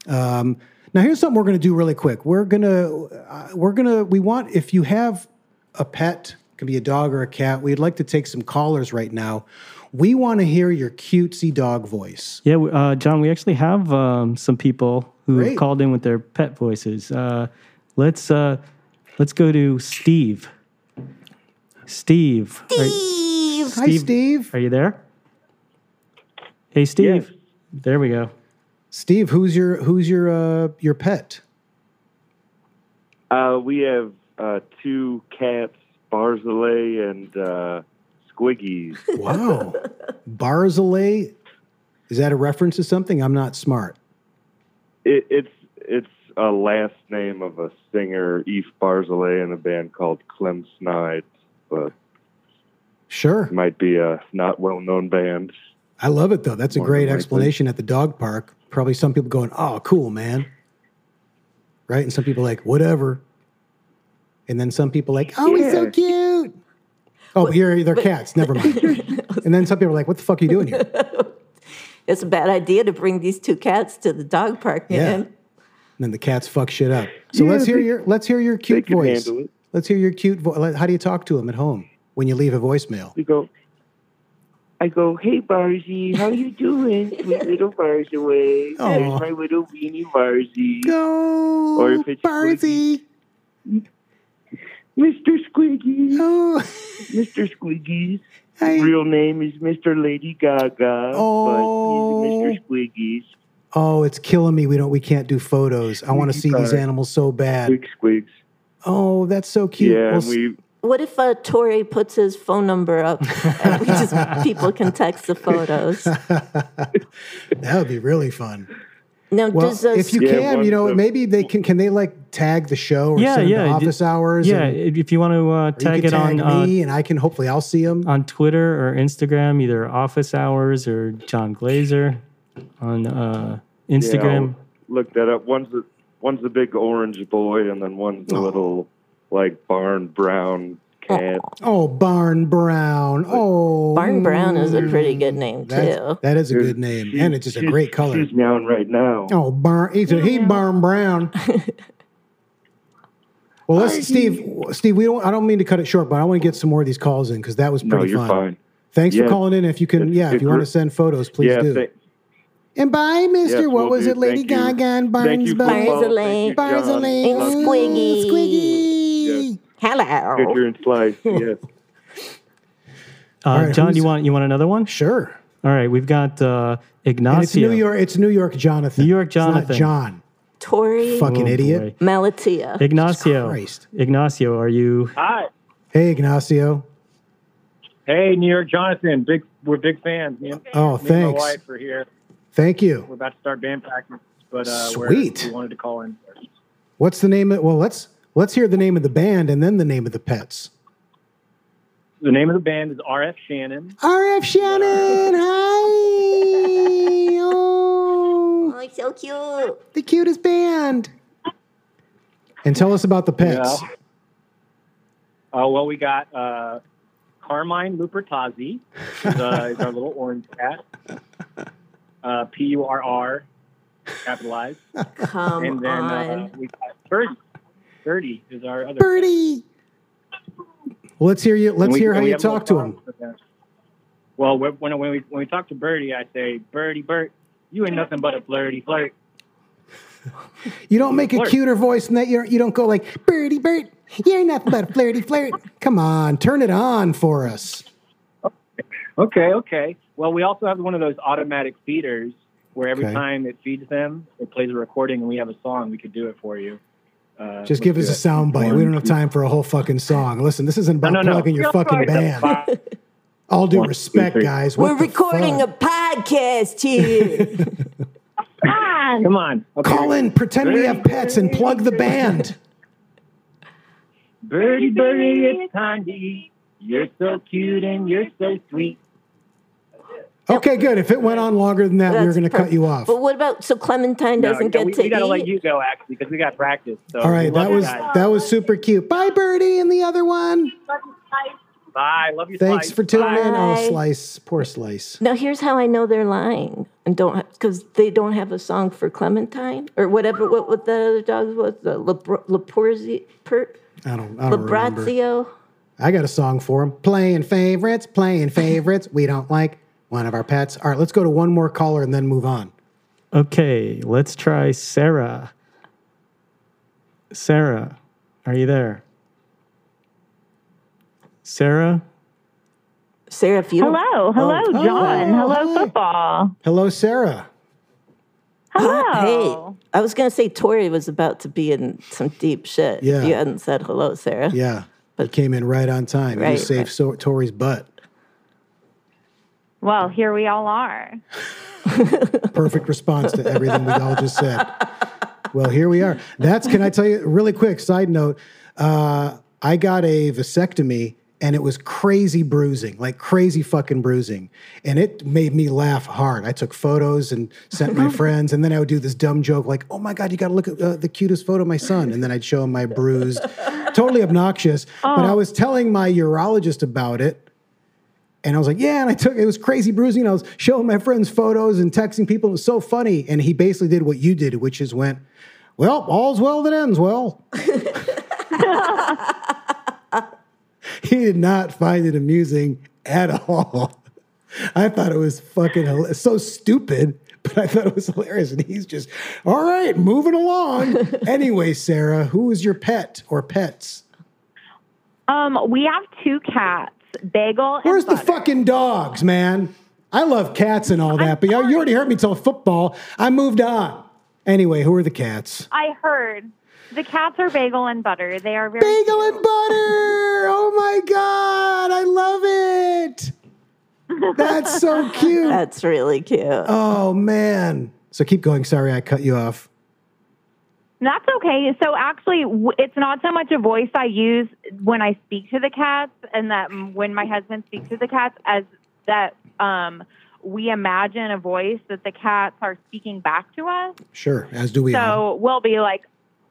Um, now here's something we're going to do really quick. We're gonna uh, we're gonna we want if you have a pet, could be a dog or a cat. We'd like to take some callers right now. We want to hear your cutesy dog voice. Yeah, uh, John, we actually have um, some people who Great. have called in with their pet voices. Uh, let's uh, let's go to Steve. Steve, are- Steve! Hi, Steve- Steve. Are you there? Hey, Steve. Yes. There we go. Steve, who's your who's your uh, your pet? Uh, we have uh, two cats, Barzelay and uh, Squiggies. Wow, Barzelay. Is that a reference to something? I'm not smart. It, it's it's a last name of a singer, Eef Barzelay, in a band called Clem Snide, but Sure, might be a not well known band. I love it though. That's a More great explanation at the dog park. Probably some people going, "Oh, cool, man," right? And some people like, "Whatever," and then some people like, "Oh, he's so cute." Oh, but you're they're cats. Never mind. and then some people are like, "What the fuck are you doing here?" It's a bad idea to bring these two cats to the dog park, Yeah. And then the cats fuck shit up. So Yeah, let's hear they- your let's hear your cute voice. Let's hear your cute voice. How do you talk to them at home when you leave a voicemail? We go. I go, hey Barzy, how you doing, sweet little Barzaway? Aw. There's my little weenie Barzy, Go, Or if it's Barzy. Mr. Squiggy, Oh, Mr. Squiggy's Hey. real name is Mr. Lady Gaga, Oh. but he's Mr. Oh. Squiggy's. oh, it's killing me. We don't. We can't do photos. I want to see these animals so bad. Squig Squigs. Oh, that's so cute. Yeah, Well, and we What if uh, Tori puts his phone number up and we just people can text the photos? that would be really fun. Now, Well, does uh, if you Yeah, can, you know, of- maybe they can. Can they like tag the show or Yeah, send yeah, it to office hours? Yeah, and- if if you want to uh, or tag it can tag on uh, me, and I can hopefully I'll see them. on Twitter or Instagram, either Office Hours or John Glaser on uh, Instagram. look that up. One's the one's the big orange boy, and then one's the Oh. little like barn brown cat. Oh, oh, Barn Brown. Oh, Barn Brown is a pretty good name That's- too. That is a good name, She- and it's just a great color. She's meowing right now. Oh, Barn. He's a, he Barn Brown. Well, let's, Steve. Steve, we don't. I don't mean to cut it short, but I want to get some more of these calls in because that was no, pretty you're fun. fine. Thanks for calling in. If you can, yeah, if you want to send photos, please yeah, do. th- and bye, Mister. Yes, what will was do. it, Lady Thank you. Gaga and thank you for Barnes? Barnes following. Lane. Thank you, John. Barzilane. And Love. Squiggy. Squiggy. Hello. Sugar and slice. Yes. Uh, All right, John, you want you want another one? Sure. All right, we've got uh, And Ignacio. it's New York. It's New York, Jonathan. New York It's not Jonathan. John. Tori Fucking Oh, idiot. boy. Malatia. Ignacio. Christ. Ignacio, are you? Hi. Hey, Ignacio. Hey, New York Jonathan. Big we're big fans. Me and, Oh, me and thanks. my wife are here. Thank you. We're about to start band practice, but uh Sweet. we wanted to call in. first. What's the name of? Well, let's let's hear the name of the band and then the name of the pets. The name of the band is RF Shannon. RF Shannon. Hi. Oh, Oh, so cute. the cutest band. And tell us about the pets. Yeah. Uh, well, we got uh, Carmine Lupertazzi, is, uh, is our little orange cat. Uh, P U R R, capitalized. Come and then on. uh, we got Birdie. Birdie is our other. Birdie. Well, let's hear you. Let's we- hear how you have a little talk to him. song for them. Well, when, when, when we when we talk to Birdie, I say, Birdie, Bert, you ain't nothing but a flirty flirt. You don't make a cuter voice than that. You don't, you don't go like Birdie Bert. You're nothing but a flirty flirt. Come on, turn it on for us. Okay, okay. Well, we also have one of those automatic feeders where every Okay. time it feeds them, it plays a recording, and we have a song. We could do it for you. Uh, Just give us a it. sound bite. We don't have time for a whole fucking song. Listen, this isn't about no, no. plugging your fucking band. All due One, respect, three. guys. We're What recording fuck? a podcast here. Come on. come Okay. Call in, pretend we have pets, and plug the band. Birdie, birdie, it's time to eat. You're so cute and you're so sweet. Okay, good. If it went on longer than that, we were That's going to cut you off. But what about so Clementine doesn't yeah, get we, to we gotta eat? let you go actually because we got practice. So All right, that was guys. that was super cute. Bye, Birdie, and the other one. Bye. Love you. Thanks Slice. for tuning Bye. in. Oh, Slice, poor Slice. Now here's how I know they're lying and don't because they don't have a song for Clementine or whatever. What what the other dogs was the Laporzio, per, I don't. I don't remember. Labrazio. I got a song for him. Playing favorites, playing favorites. We don't like one of our pets. All right, let's go to one more caller and then move on. Okay, let's try Sarah. Sarah, are you there? Sarah? Sarah, if you Hello, hello, Oh, John. oh, hello, hi. football. Hello, Sarah. Hello. Hey, I was gonna say Tori was about to be in some deep shit. Yeah. If you hadn't said hello, Sarah. Yeah, but you came in right on time. you Right, saved right. so- Tori's butt. Well, here we all are. Perfect response to everything we all just said. Well, here we are. That's. Can I tell you really quick? Side note. Uh, I got a vasectomy, and it was crazy bruising, like crazy fucking bruising. And it made me laugh hard. I took photos and sent my friends, and then I would do this dumb joke like, oh my God, you got to look at uh, the cutest photo of my son. And then I'd show him my bruised, totally obnoxious. But I was telling my urologist about it. And I was like, yeah, and I took it was crazy bruising. And I was showing my friends photos and texting people. It was so funny. And he basically did what you did, which is went, well, all's well that ends well. he did not find it amusing at all. I thought it was fucking hila- so stupid, but I thought it was hilarious. And he's just, all right, moving along. anyway, Sarah, who is your pet or pets? Um, we have two cats, Bagel and Where's the Butter. fucking dogs, man? I love cats and all that, but you you already heard me tell football. I moved on. Anyway, who are the cats? I heard the cats are Bagel and Butter. They are very Bagel cute. and butter. Oh my god, I love it. That's so cute. That's really cute. Oh man. So keep going. Sorry, I cut you off. That's okay. So actually, it's not so much a voice I use when I speak to the cats, and that when my husband speaks to the cats, as that um, we imagine a voice that the cats are speaking back to us. Sure, as do we all. So we'll be like,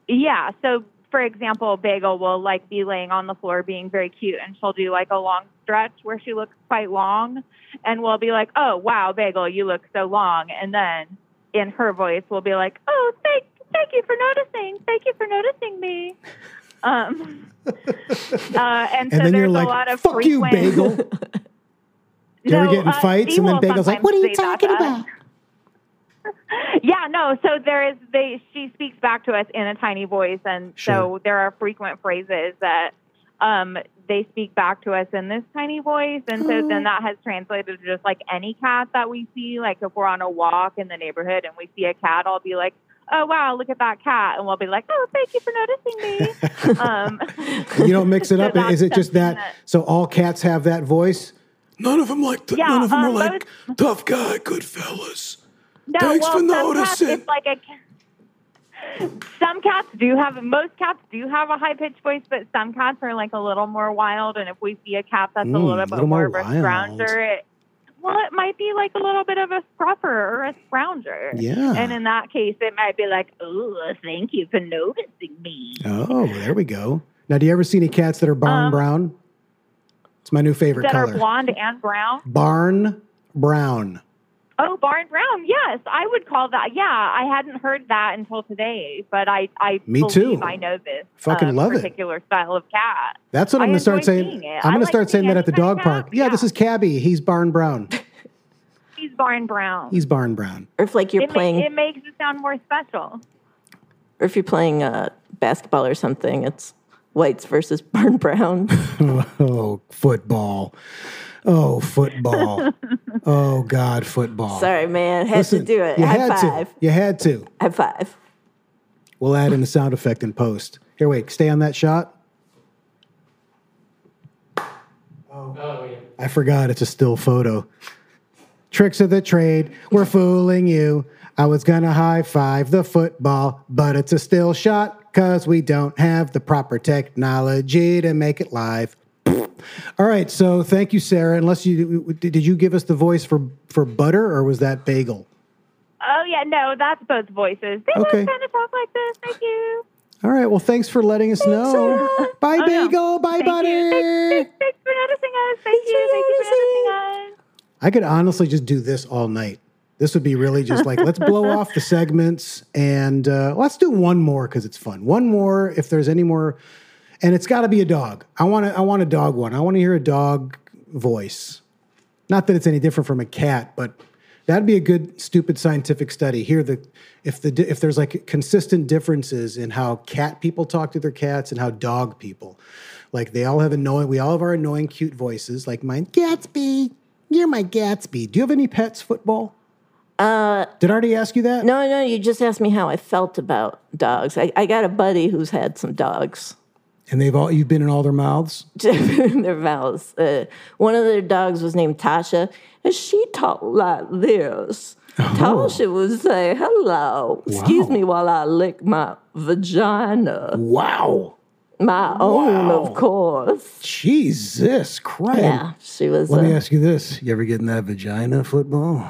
yeah. So for example, Bagel will like be laying on the floor being very cute, and she'll do like a long stretch where she looks quite long, and we'll be like, oh wow, Bagel, you look so long, and then in her voice we'll be like, oh thank thank you for noticing, thank you for noticing me. Um, uh, and so And then there's you're a like, lot of "Fuck you, frequent- Bagel." Do you ever get in uh, fights and then Bagel's like, "What are you talking about?" Yeah, no. So there is they she speaks back to us in a tiny voice, and Sure. so there are frequent phrases that um, they speak back to us in this tiny voice, and so then that has translated to just like any cat that we see. Like if we're on a walk in the neighborhood and we see a cat, I'll be like. Oh wow! Look at that cat, and we'll be like, "Oh, thank you for noticing me." um, You don't mix it up. that's Is it just that? that- So all cats have that voice. None of them like. Yeah, none of 'em are um, like, tough guy, good fellas. No, Thanks well, for some cats, noticing. it's like a. Some cats do have most cats do have a high pitched voice, but some cats are like a little more wild. And if we see a cat that's Mm, a little bit little more more of a wild. scrounger, it, well, it might be like a little bit of a scruffer or a scrounger. Yeah. And in that case, it might be like, "Oh, thank you for noticing me." Oh, there we go. Now, do you ever see any cats that are barn Um, brown? It's my new favorite That color. are blonde and brown. Barn brown. Oh, barn brown. Yes, I would call that. Yeah, I hadn't heard that until today, but I I Me believe too. I know this Fucking um, love it. particular style of cat. That's what I I'm going to start saying. I'm I going to start saying that at the dog park. cat. Yeah, this is Cabby. He's barn brown. He's barn brown. He's barn brown. Or if like you're it, ma- playing, it makes it sound more special. or if you're playing uh, basketball or something, it's whites versus barn brown. Oh, football. Oh, football. oh, God, football. Sorry, man, had Listen, to do it. You High had five. to. You had to. High five. We'll add in the sound effect in post. Here, wait. Stay on that shot. Oh, yeah. I forgot it's a still photo. Tricks of the trade, we're fooling you. I was gonna high five the football, but it's a still shot because we don't have the proper technology to make it live. All right, so thank you, Sarah. Unless you did you give us the voice for for butter or was that bagel? Oh yeah, no, that's both voices. They Okay. both kind of talk like this. Thank you. All right, well, thanks for letting us know. Bye, Oh, no. bagel. Bye, Thank butter. You. Thanks, thanks, thanks for noticing us. Thank you. Thank you for noticing us. I could honestly just do this all night. This would be really just like let's blow off the segments and uh, let's do one more because it's fun. One more if there's any more, and it's got to be a dog. I want to. I want a dog one. I want to hear a dog voice. Not that it's any different from a cat, but that'd be a good stupid scientific study. Here, the if the if there's like consistent differences in how cat people talk to their cats and how dog people, like they all have annoying. We all have our annoying cute voices. Like mine, Gatsby. You're my Gatsby. Do you have any pets? Football. Uh, Did I already ask you that? No, no, you just asked me how I felt about dogs. I, I got a buddy who's had some dogs And they've all you've been in all their mouths. in their mouths. Uh, one of their dogs was named Tasha, and she talked like this. Tasha would say, "Hello, excuse me while I lick my vagina." Wow. My own, of course. Jesus Christ. Yeah, she was. Let me ask you this: You ever get in that vagina football?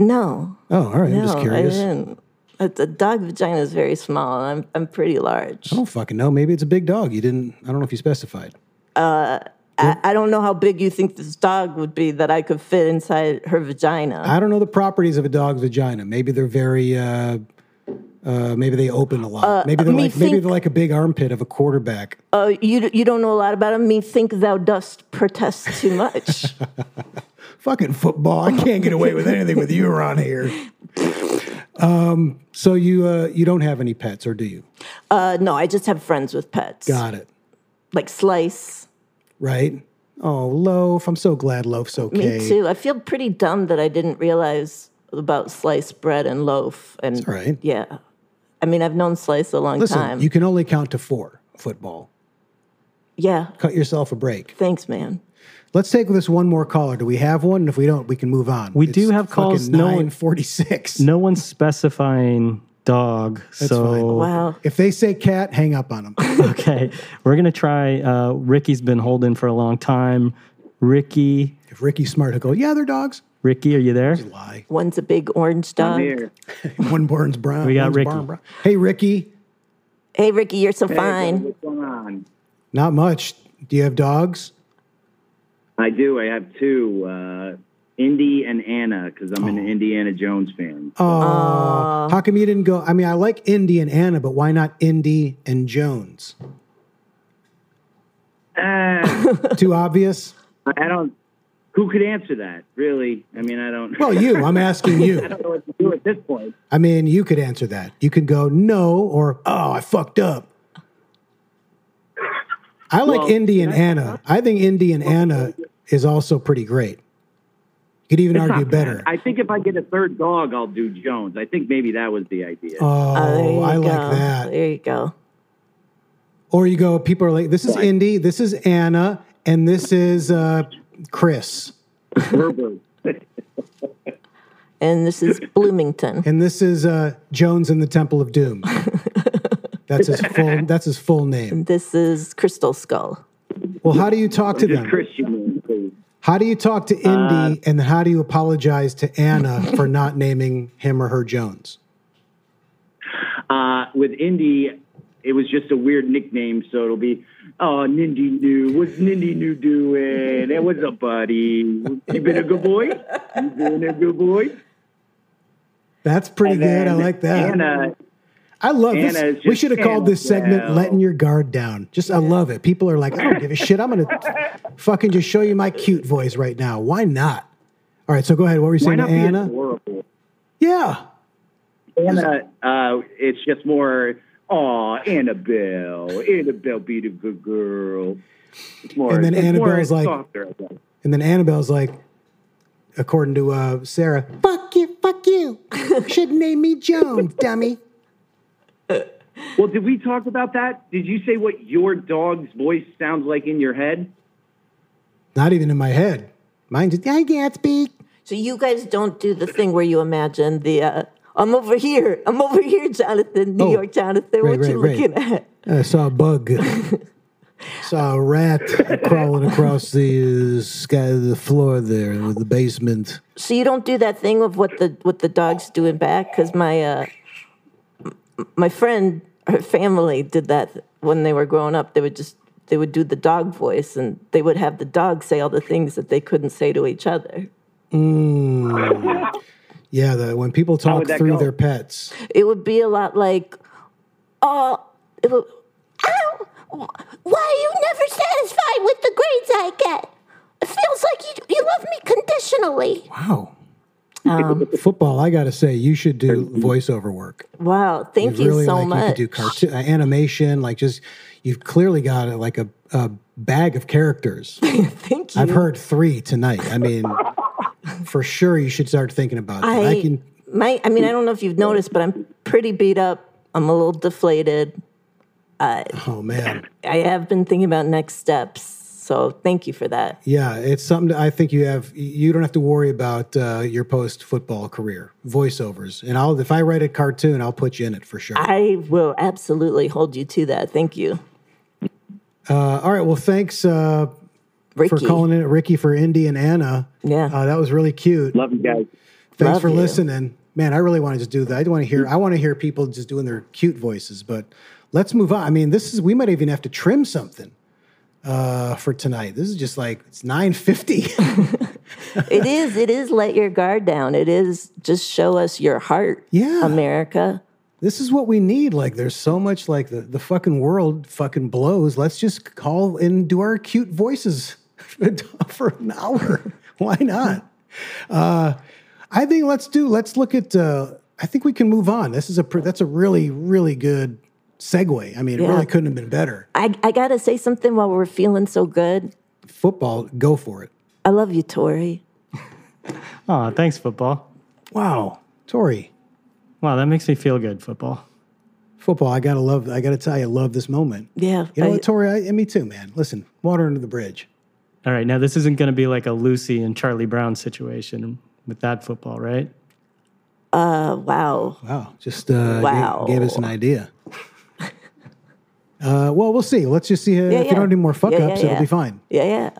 No, Oh, all right. I'm just curious. I, didn't. Uh, The dog vagina is very small, and I'm I'm pretty large. I don't fucking know. Maybe it's a big dog. You didn't. I don't know if you specified. I, I don't know how big you think this dog would be that I could fit inside her vagina. I don't know the properties of a dog's vagina. Maybe they're very. Uh, uh, maybe they open a lot. maybe they're like maybe they're like a big armpit of a quarterback. Uh, you you don't know a lot about them. Me think thou dost protest too much. Fucking football! I can't get away with anything with you around here. Um. So you uh you don't have any pets, or do you? uh, no, I just have friends with pets, Got it. like Slice. Right. Oh, loaf. I'm so glad loaf's okay. Me too. I feel pretty dumb that I didn't realize about sliced bread and loaf. And all right. yeah, I mean I've known Slice a long Listen, time. you can only count to four. Football. yeah, Cut yourself a break. thanks, man. Let's take this one more caller. Do we have one? And if we don't, we can move on. We do have calls. No one- Nine forty-six. No one's specifying dog. so fine. Wow. If they say cat, hang up on them. okay, we're gonna try. Uh, Ricky's been holding for a long time. Ricky, if Ricky's smart, he'll go, "Yeah, they're dogs." Ricky, are you there? Lie. One's a big orange dog. One burns brown. We got one's Ricky. barn brown. Hey, Ricky. Hey, Ricky, you're so fine. What's going on? Not much. Do you have dogs? I do. I have two, uh, Indy and Anna, because I'm an Indiana Jones fan. Oh, how come you didn't go? I mean, I like Indy and Anna, but why not Indy and Jones? Uh, Too obvious. I don't. Who could answer that? Really? I mean, I don't. Well, you. I'm asking you. I don't know what to do at this point. I mean, you could answer that. You could go no or oh, I fucked up. I like Well, Indy and Anna. I think Indy and Anna is also pretty great. You could even It's argue better. I think if I get a third dog, I'll do Jones. I think maybe that was the idea. Oh, Oh, there you I go. like that. There you go. Or you go, people are like, this is Indy, this is Anna, and this is uh, Chris, Herbert. And this is Bloomington. and this is uh, Jones in the Temple of Doom. That's his full. That's his full name. This is Crystal Skull. Well, how do you talk to Just them? Christian, please. How do you talk to Indy, and how do you apologize to Anna for not naming him or her Jones? Uh, with Indy, it was just a weird nickname, so it'll be, oh, Nindy New. What's Nindy New doing? Hey, what's up, buddy? You been a good boy? You been a good boy? That's pretty And good. I like that. Anna, I love Anna this. is We should have called this segment Annabelle. "Letting Your Guard Down." Just, I love it. People are like, I don't give a shit. I'm gonna fucking just show you my cute voice right now. Why not? All right, so go ahead. What were you saying to not be Anna? adorable? Yeah. Anna, uh, it's just more, oh, Annabelle. Annabelle be the good girl. More, And then it's more Annabelle's like- softer, And then Annabelle's like, according to uh, Sarah, fuck you, fuck you. Should name me Jones, dummy. Well, did we talk about that? Did you say what your dog's voice sounds like in your head? Not even in my head. Mine just, I can't speak. So you guys don't do the thing where you imagine the uh, I'm over here. I'm over here, Jonathan. New Oh, York, Jonathan. right, what you right, right. looking at? I saw a bug. saw a rat crawling across the uh, sky, the floor there, with the basement. So you don't do that thing of what the what the dog's doing back? Because my uh, my friend, her family did that when they were growing up. They would just they would do the dog voice, and they would have the dog say all the things that they couldn't say to each other. Mm. Yeah, the, when people talk through go? their pets. It would be a lot like, oh, it would, ow, why are you never satisfied with the grades I get? It feels like you, you love me conditionally. Wow. Um, Football, I got to say, you should do voiceover work. wow, thank You've you really so like much. you could do cartoon, uh, animation, like just you've clearly got like a, a bag of characters. thank you. I've heard three tonight. I mean, for sure, you should start thinking about that. I, I, can. my, I mean, I don't know if you've noticed, but I'm pretty beat up. I'm a little deflated. Oh man, I have been thinking about next steps. So thank you for that. yeah, it's something. That I think you have. You don't have to worry about uh, your post football career voiceovers. And I'll if I write a cartoon, I'll put you in it for sure. I will absolutely hold you to that. Thank you. Uh, all right. Well, thanks uh, Ricky. for calling in, Ricky, for Indy and Anna. Yeah. Uh, that was really cute. Love you guys. Thanks Love for you. listening, man. I really want to just do that. I want to hear. I want to hear people just doing their cute voices. But let's move on. I mean, this is. We might even have to trim something uh, for tonight. This is just like it's nine fifty. it is. It is. Let your guard down. It is. Just show us your heart. Yeah. America. this is what we need. Like, there's so much. Like the the fucking world fucking blows. Let's just call and do our cute voices for an hour. Why not? Uh, I think let's do. Let's look at. Uh, I think we can move on. This is a. That's a really really good segue. I mean, it really couldn't have been better. I I gotta say something while we're feeling so good. Football, go for it. I love you, Tori. Oh, thanks, football. Wow, Tori, Wow, that makes me feel good, football. football. I gotta love. I gotta tell you, I love this moment. Yeah. You know I- what, Tori? I, and me too, man. Listen, water under the bridge. All right, now this isn't going to be like a Lucy and Charlie Brown situation with that football, right? uh, wow. Wow, just uh, Wow. Gave, gave us an idea. Uh, well, we'll see. Let's just see uh, Yeah, if yeah. you don't do more fuck Yeah, ups, yeah, it'll be fine. Yeah, yeah.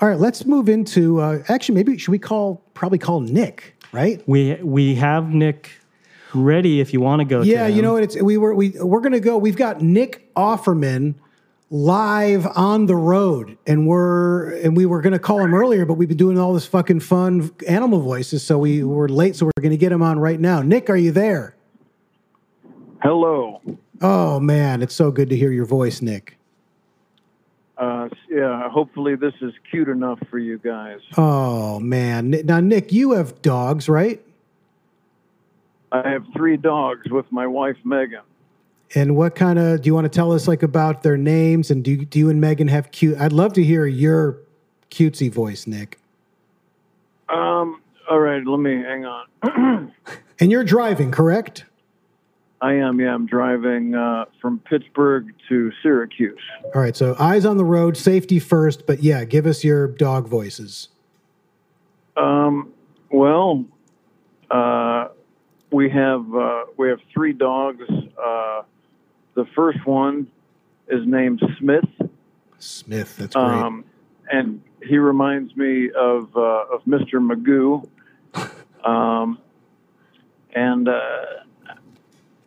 All right, let's move into. Uh, actually, maybe should we call probably call Nick, right? We we have Nick ready if you want to go. Yeah, to you know what? It's we were we we're gonna go. We've got Nick Offerman live on the road, and we're and we were gonna call him earlier, but we've been doing all this fucking fun animal voices, so we were late. So we're gonna get him on right now. Nick, are you there? Hello. Oh man, it's so good to hear your voice, Nick. Uh, yeah, hopefully this is cute enough for you guys. Oh man, now Nick, you have dogs, right? I have three dogs with my wife Megan. And what kind of do you want to tell us like about their names? And do you, do you and Megan have cute? I'd love to hear your cutesy voice, Nick. Um, all right, let me hang on. And you're driving, correct? I am, yeah, I'm driving uh, from Pittsburgh to Syracuse. All right, so eyes on the road, safety first. But yeah, give us your dog voices. Um, well, uh, we have uh, we have three dogs. Uh, the first one is named Smith, Smith, that's great. um, and he reminds me of uh, of Mr. Magoo. Um, and uh,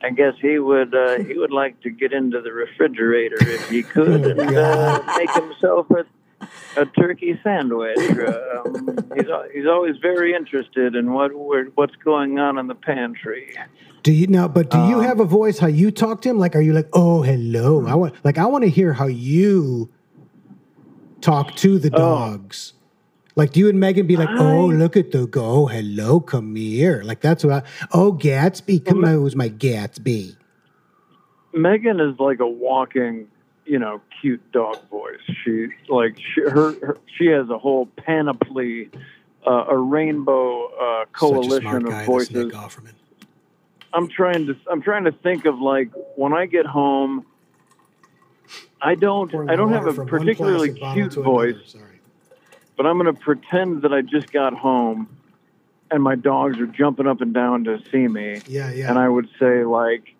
I guess he would uh, he would like to get into the refrigerator if he could Oh, and uh, make himself a, a turkey sandwich. Um, he's he's always very interested in what we're, what's going on in the pantry. do you now? But do you um, have a voice how you talk to him? Like, are you like, oh, hello? I want like I want to hear how you talk to the dogs. Like, do you and Megan be like, oh, look at the go, hello, come here? Like that's what. I, oh, Gatsby, come on, who's my Gatsby? Megan is like a walking, you know, cute dog voice. She like she, her, her she has a whole panoply, uh, a rainbow uh, Such a coalition smart of voices. Nick Offerman. I'm trying to I'm trying to think of like when I get home. I don't I don't have a particularly cute voice. another. Voice, Sorry. but I'm going to pretend that I just got home, and my dogs are jumping up and down to see me, Yeah, yeah. and I would say like,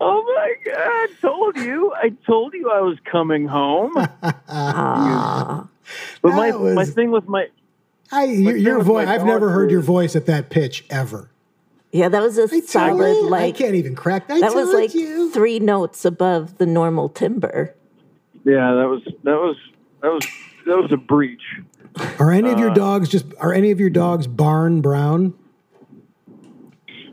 "Oh my God! I told you! I told you I was coming home." But my That was- my thing with my I, your, your voice. I've never dog heard your voice at that pitch ever. Yeah, that was a I solid you. like I can't even crack. I that was like you. three notes above the normal timber. yeah that was that was that was that was a breach. Are any of your uh, dogs just? Are any of your dogs barn brown?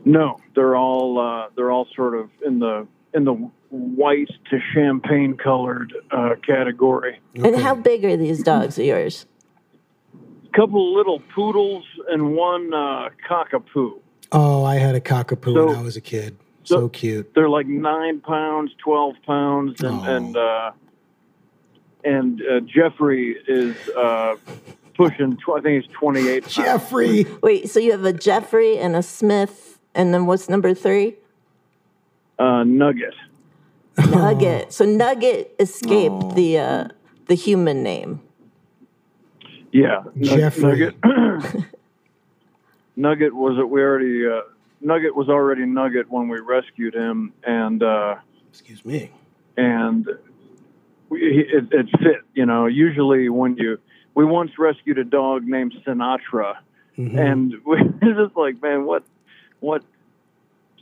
No, they're all uh, they're all sort of in the in the white to champagne colored uh, category. And how big are these dogs of yours? A couple little poodles and one uh, cockapoo. Oh, I had a cockapoo So- when I was a kid. So, so- cute. They're like nine pounds, twelve pounds, and Aw. and uh, and uh, Jeffrey is uh, pushing. Tw- I think he's twenty eight. Jeffrey. Wait, so you have a Jeffrey and a Smith, and then what's number three? uh, Nugget. Nugget. So Nugget escaped the uh, the human name. Yeah, Jeffrey. Nugget. Nugget was it? We already. Uh, Nugget was already Nugget when we rescued him, and uh, Excuse me. and we, it, it fit. You know, usually when you we once rescued a dog named Sinatra, Mhm. and we it's just like, man, what what?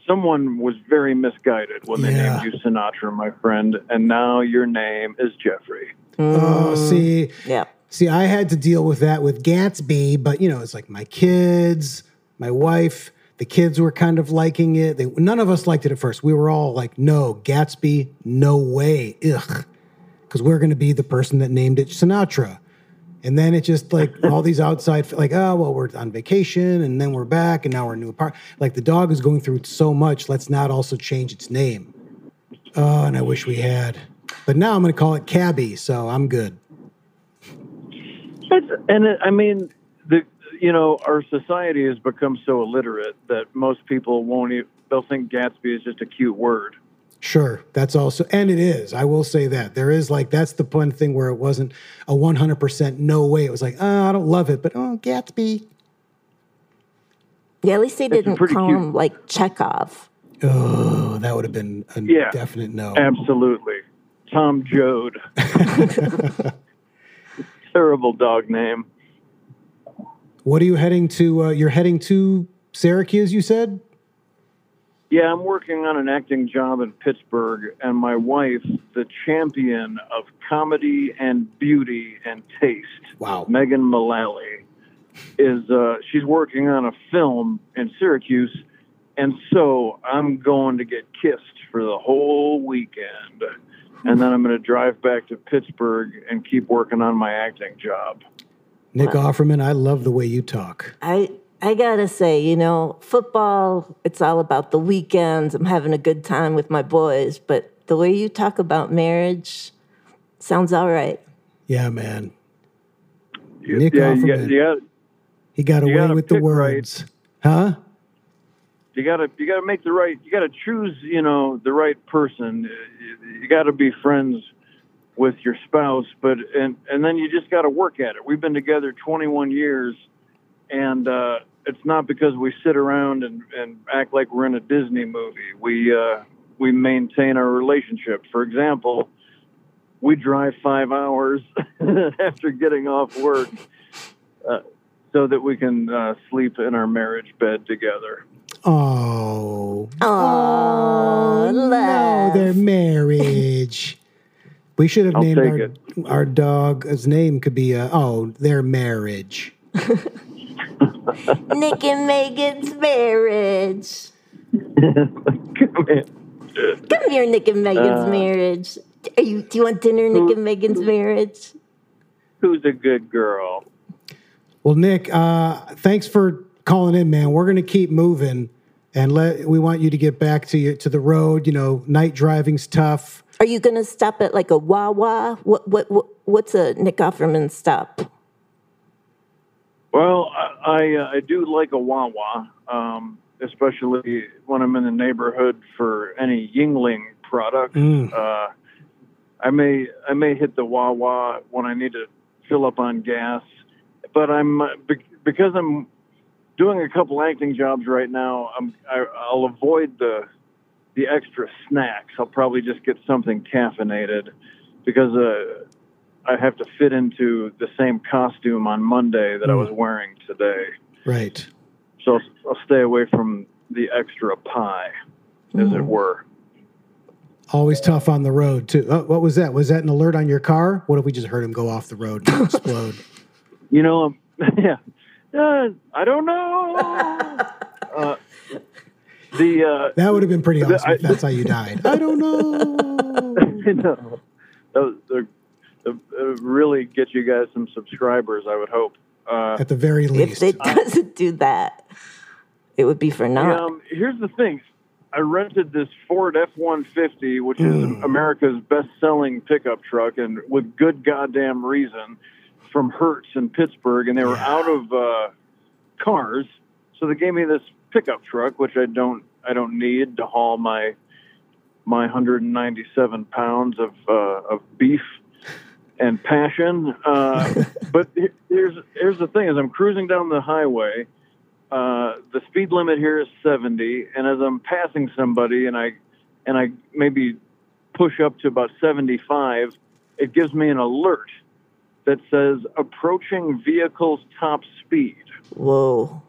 Someone was very misguided when they Yeah. named you Sinatra, my friend, and now your name is Jeffrey. Oh, see, Mm, Yeah. see, I had to deal with that with Gatsby, but you know, it's like my kids, my wife, the kids were kind of liking it. They, none of us liked it at first. We were all like, "No, Gatsby, no way, ugh," because we're going to be the person that named it Sinatra. And then it just like all these outside, like, oh, well, we're on vacation and then we're back and now we're in a new apartment. Like the dog is going through so much. Let's not also change its name. Oh, and I wish we had. But now I'm going to call it Cabby, so I'm good. It's, and it, I mean, the you know, our society has become so illiterate that most people won't. Even, they'll think Gatsby is just a cute word. Sure, that's also, and it is. I will say that there is like that's the one thing where it wasn't a 100% no way. It was like, oh, I don't love it, but oh, Gatsby. Yeah, at least they a didn't pretty call cute- him like Chekhov. Oh, that would have been a Yeah. definite no. Absolutely, Tom Joad. Terrible dog name. What are you heading to? Uh, you're heading to Syracuse, you said? Yeah, I'm working on an acting job in Pittsburgh, and my wife, the champion of comedy and beauty and taste, Wow. Megan Mullally, is uh, she's working on a film in Syracuse, and so I'm going to get kissed for the whole weekend, and then I'm going to drive back to Pittsburgh and keep working on my acting job. Nick Offerman, I love the way you talk. I I gotta say, you know, football, it's all about the weekends. I'm having a good time with my boys, but the way you talk about marriage sounds all right. Yeah, man. Nick yeah, you Offerman. got, you got, He got away gotta with the pick right. words. Huh? you gotta you gotta make the right you gotta choose you know the right person uh, you, you gotta be friends with your spouse but and and then you just gotta work at it we've been together 21 years and uh it's not because we sit around and and act like we're in a disney movie we uh we maintain our relationship for example we drive five hours after getting off work uh, so that we can uh, sleep in our marriage bed together Oh. Oh, no, their marriage. we should have I'll named take our, our dog. His name could be uh, oh, their marriage. Nick and Megan's marriage. Come here. Come here, Nick and Megan's Uh, marriage. Are you? Do you want dinner, Nick and Megan's marriage? Who's a good girl? Well, Nick, uh, thanks for calling in, man. We're gonna keep moving, and let we want you to get back to you to the road. You know, night driving's tough. Are you gonna stop at like a Wawa? What what, what what's a Nick Offerman stop? Well, I I, uh, I do like a Wawa, um, especially when I'm in the neighborhood for any Yuengling product. Mm. Uh, I may I may hit the Wawa when I need to fill up on gas, but I'm uh, be- because I'm doing a couple acting jobs right now. I'm I, I'll avoid the the extra snacks. I'll probably just get something caffeinated because uh, I have to fit into the same costume on Monday that I was wearing today. Right. So I'll, I'll stay away from the extra pie, as it were. Always tough on the road too. Oh, what was that? Was that an alert on your car? What if we just heard him go off the road and explode? You know, um, yeah, uh, I don't know. uh, the uh, That would have been pretty The- awesome if I- that's how you died. I don't know. you know, those, they're, they're, uh, really get you guys some subscribers. I would hope. Uh, At the very least, If it doesn't do that, it would be for naught. Um, here's the thing. I rented this Ford F-150, which is Mm. America's best-selling pickup truck, and with good goddamn reason, from Hertz in Pittsburgh, and they were Yeah. out of uh, cars, so they gave me this pickup truck, which I don't, I don't need to haul my my 197 pounds of uh, of beef and passion. Uh, but here's here's the thing: as I'm cruising down the highway, uh, the speed limit here is 70, and as I'm passing somebody, and I and I maybe push up to about 75, it gives me an alert that says approaching vehicle's top speed. Whoa.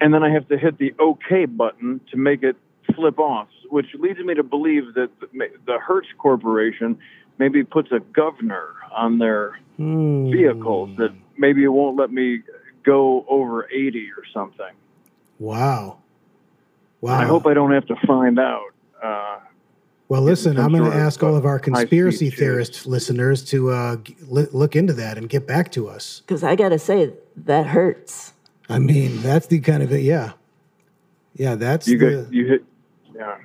And then I have to hit the OK button to make it flip off, which leads me to believe that the the Hertz Corporation maybe puts a governor on their Hmm. vehicles that maybe it won't let me go over 80 or something. Wow. Wow. I hope I don't have to find out. Uh, Well, listen, I'm going to ask all of our conspiracy chase. theorist listeners to uh, li- look into that and get back to us. Because I got to say, that hurts. I mean, that's the kind of it. Yeah. Yeah, that's you the. get you hit yeah.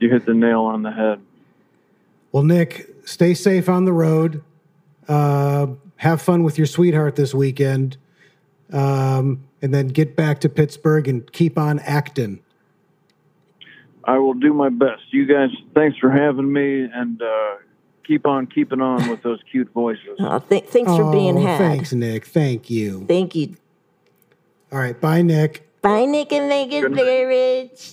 You hit the nail on the head. Well, Nick, stay safe on the road. Uh, have fun with your sweetheart this weekend. Um, and then get back to Pittsburgh and keep on acting. I will do my best. You guys, thanks for having me, and uh, keep on keeping on with those cute voices. Oh, th- thanks for being Oh, had. Thanks, Nick. Thank you. Thank you. All right. Bye, Nick. Bye, Nick and Megan Good night. Marriage.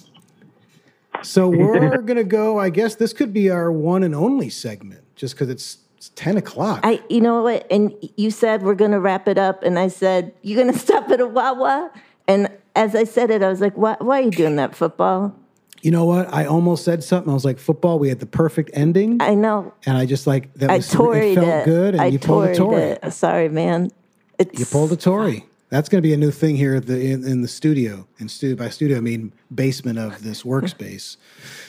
So we're going to go. I guess this could be our one and only segment just because it's, it's 10 o'clock. I, you know what? And you said we're gonna wrap it up, and I said you're gonna stop at a Wawa. And as I said it, I was like, "Why? Why are you doing that, football?" you know what? I almost said something. I was like, football, we had the perfect ending. I know. and I just like that I was toried it felt it. good and I you pulled a toried Tory. it. Sorry, man. It's, You pulled a Tory. That's going to be a new thing here at the in, in the studio. Studio by studio, I mean basement of this workspace.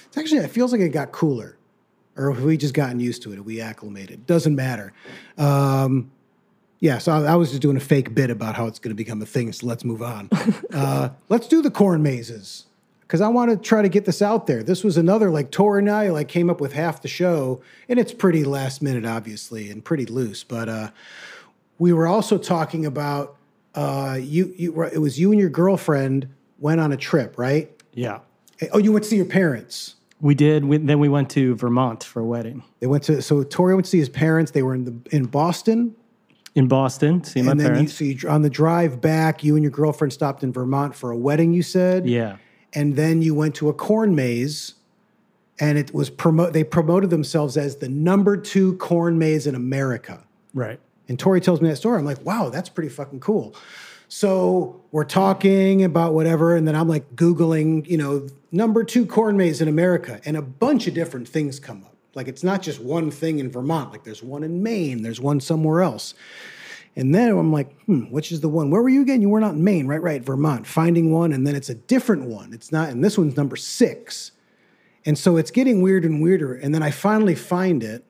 It's actually it feels like it got cooler, or have we just gotten used to it? We acclimated? Doesn't matter. Um, yeah, so I, I was just doing a fake bit about how it's going to become a thing. So let's move on. uh, let's do the corn mazes because I want to try to get this out there. This was another like Tori and I like came up with half the show, and it's pretty last minute, obviously, and pretty loose. But uh, we were also talking about uh, you. You it was you and your girlfriend went on a trip, right? Yeah. Oh, you went to see your parents. We did. We, then we went to Vermont for a wedding They went to so Tori went to see his parents. They were in the in Boston, in Boston. See my and then you, parents. so you, on the drive back, you and your girlfriend stopped in Vermont for a wedding. You said, yeah. and then you went to a corn maze, and it was promote. They promoted themselves as the number two corn maze in America. Right. And Tori tells me that story. I'm like, wow, that's pretty fucking cool. So we're talking about whatever, and then I'm like Googling, you know, number two corn maze in America, and a bunch of different things come up. Like it's not just one thing in Vermont, like there's one in Maine, there's one somewhere else. And then I'm like, hmm, which is the one? Where were you again? You were not in Maine, right? Right, Vermont. Finding one, and then it's a different one. It's not, and this one's number six. And so it's getting weirder and weirder. And then I finally find it,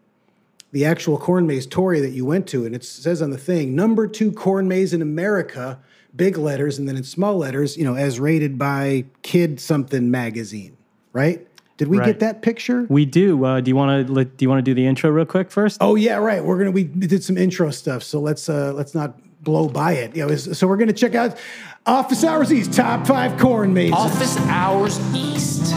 the actual corn maze Tory that you went to, and it says on the thing, number two corn maze in America, big letters, and then in small letters, you know, as rated by Kid Something magazine, right? Did we Right. get that picture? We do. Uh, do you want to? Do you want to do the intro real quick first? Oh yeah, right. We're gonna we did some intro stuff, so let's uh let's not blow by it. You know, so we're gonna check out Office Hours East top five corn mazes. Office Hours East.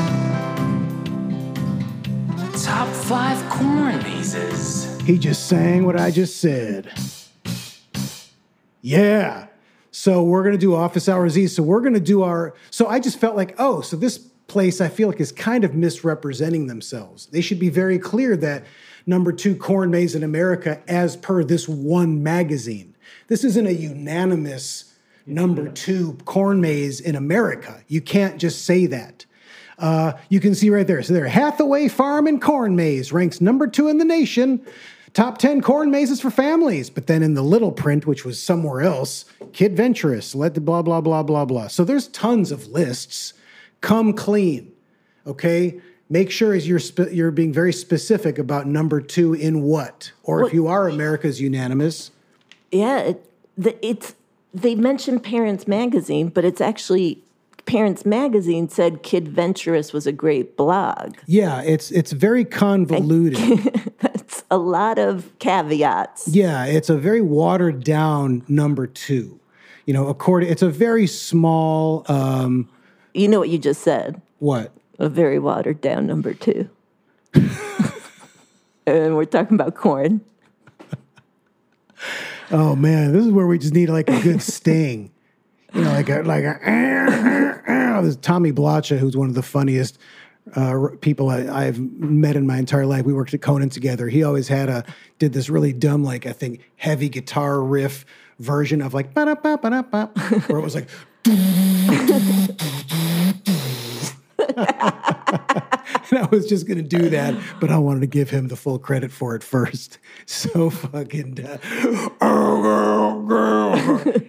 Top five corn mazes. He just sang what I just said. Yeah. So we're gonna do Office Hours East. So we're gonna do our. So I just felt like, oh, so this place I feel like is kind of misrepresenting themselves. They should be very clear that number two corn maze in America, as per this one magazine. This isn't a unanimous number two corn maze in America. You can't just say that. Uh, you can see right there. So there, Hathaway Farm and Corn Maze ranks number two in the nation. Top 10 corn mazes for families. But then in the little print, which was somewhere else, Kid Venturous, let the blah, blah, blah, blah, blah. So there's tons of lists. Come clean, okay? Make sure as you're, spe- you're being very specific about number two in what. Or if you are America's unanimous, Yeah, it, the, it's they mentioned Parents Magazine, but it's actually Parents Magazine said Kid Venturous was a great blog. yeah, it's, it's very convoluted. That's a lot of caveats. Yeah, it's a very watered down number two. You know, according, it's a very small. Um, You know what you just said? what? A very watered down number two. and we're talking about corn. Oh man, this is where we just need like a good sting. You know, like a like a. There's Tommy Blacha, who's one of the funniest uh, people I, I've met in my entire life. We worked at Conan together. He always had a did this really dumb, like I think heavy guitar riff version of like ba-da-ba-ba-da-ba, where it was like. and I was just going to do that, but I wanted to give him the full credit for it first. So fucking. Uh,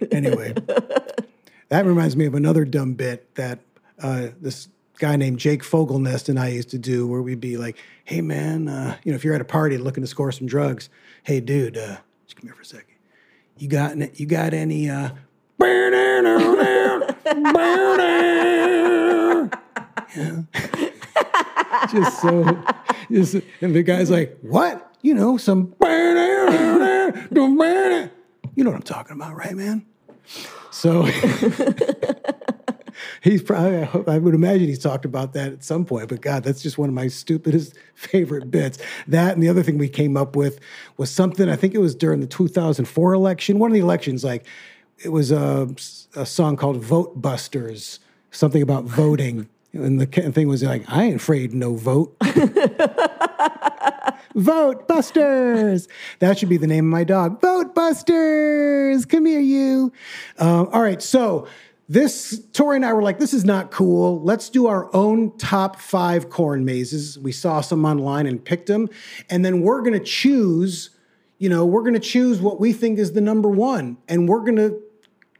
anyway, that reminds me of another dumb bit that uh, this guy named Jake Fogelnest and I used to do, where we'd be like, "Hey man, uh, you know, if you're at a party looking to score some drugs, hey dude, uh, just come here for a second. You got any- you got any?" Uh, just so just, and the guy's like what you know some you know what i'm talking about right man so he's probably I, hope, I would imagine he's talked about that at some point but god that's just one of my stupidest favorite bits. That and the other thing we came up with was something i think it was during the 2004 election one of the elections like it was a, a song called vote busters something about voting. And the thing was like i ain't afraid no vote Vote Busters. That should be the name of my dog. Vote Busters. Come here, you. Um, all right. So this Tori and I were like, this is not cool. Let's do our own top five corn mazes. We saw some online and picked them, and then we're gonna choose. You know, we're gonna choose what we think is the number one, and we're gonna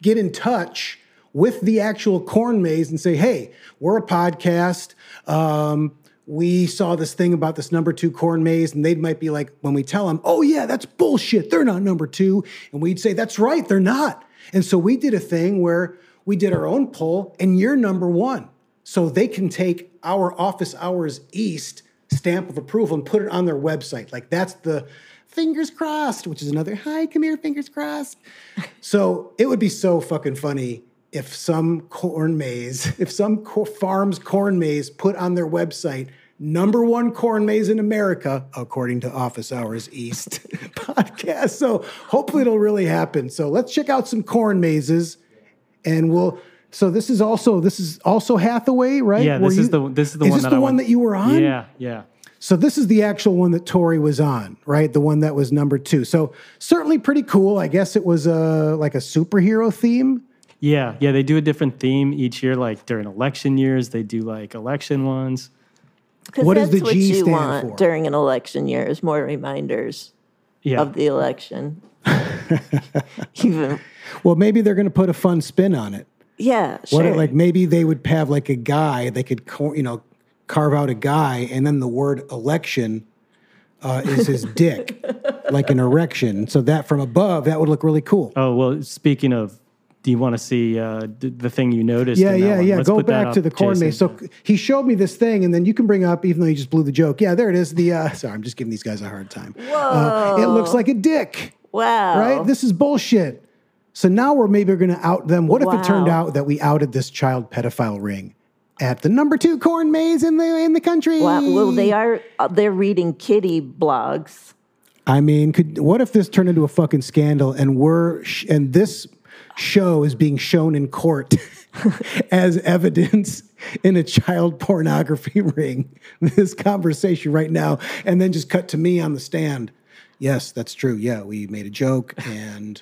get in touch with the actual corn maze and say, hey, we're a podcast. Um, we saw this thing about this number two corn maze, and they might be like, when we tell them, oh, yeah, that's bullshit. They're not number two. And we'd say, that's right, they're not. And so we did a thing where we did our own poll, and you're number one. So they can take our office hours east stamp of approval and put it on their website. Like that's the fingers crossed, which is another hi, come here, fingers crossed. So it would be so fucking funny if some corn maze, if some co- farm's corn maze put on their website, number one corn maze in America, according to Office Hours East podcast. So hopefully it'll really happen. So let's check out some corn mazes and we'll. So this is also this is also Hathaway, right? Yeah, Were this is the this is the is one this that the I one went- that you were on? Yeah, yeah. So this is the actual one that Tori was on, right? The one that was number two. So certainly pretty cool. I guess it was a like a superhero theme. Yeah, yeah, they do a different theme each year. Like during election years, they do like election ones. Because What does that's the what G you stand want for? during an election year is more reminders Yeah, of the election. Even Well, maybe they're going to put a fun spin on it. yeah, What sure. like maybe they would have like a guy they could co- you know carve out a guy and then the word election uh, is his dick, like an erection. So that from above that would look really cool. Oh well, speaking of, do you want to see uh, the thing you noticed? Yeah, in that yeah, one? yeah. Let's Go back up, to the corn maze. So he showed me this thing, and then you can bring up, even though you just blew the joke. Yeah, there it is. The uh, sorry, I'm just giving these guys a hard time. Uh, it looks like a dick, wow. right? This is bullshit. So now we're maybe going to out them. What if it turned out that we outed this child pedophile ring at the number two corn maze in the in the country? Wow. Well, they are uh, they're reading kitty blogs. I mean, could what if this turned into a fucking scandal and we're sh- and this show is being shown in court as evidence in a child pornography ring? This conversation right now, and then just cut to me on the stand. Yes, that's true. Yeah, we made a joke and.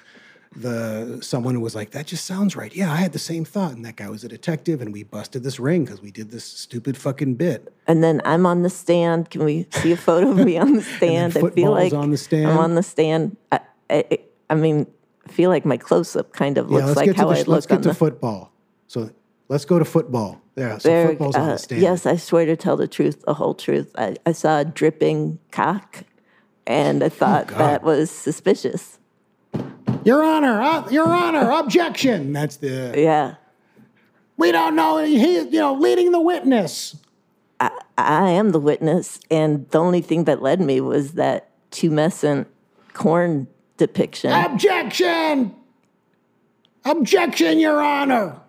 The someone was like, "That just sounds right." Yeah, I had the same thought, and that guy was a detective, and we busted this ring because we did this stupid fucking bit. And then I'm on the stand. Can we see a photo of me on the stand? I feel like on the stand. I'm on the stand. I, I, I mean, feel like my close up kind of Yeah, looks let's like how the, I let's look get on to the football. So let's go to football. Yeah, so Very- football's on uh, the stand. Yes, I swear to tell the truth, the whole truth. I, I saw a dripping cock, and I thought God. that was suspicious. Your Honor, uh, Your Honor, objection. That's the Yeah, we don't know. He, you know, leading the witness. I, I am the witness, and the only thing that led me was that tumescent corn depiction. Objection. Objection, Your Honor.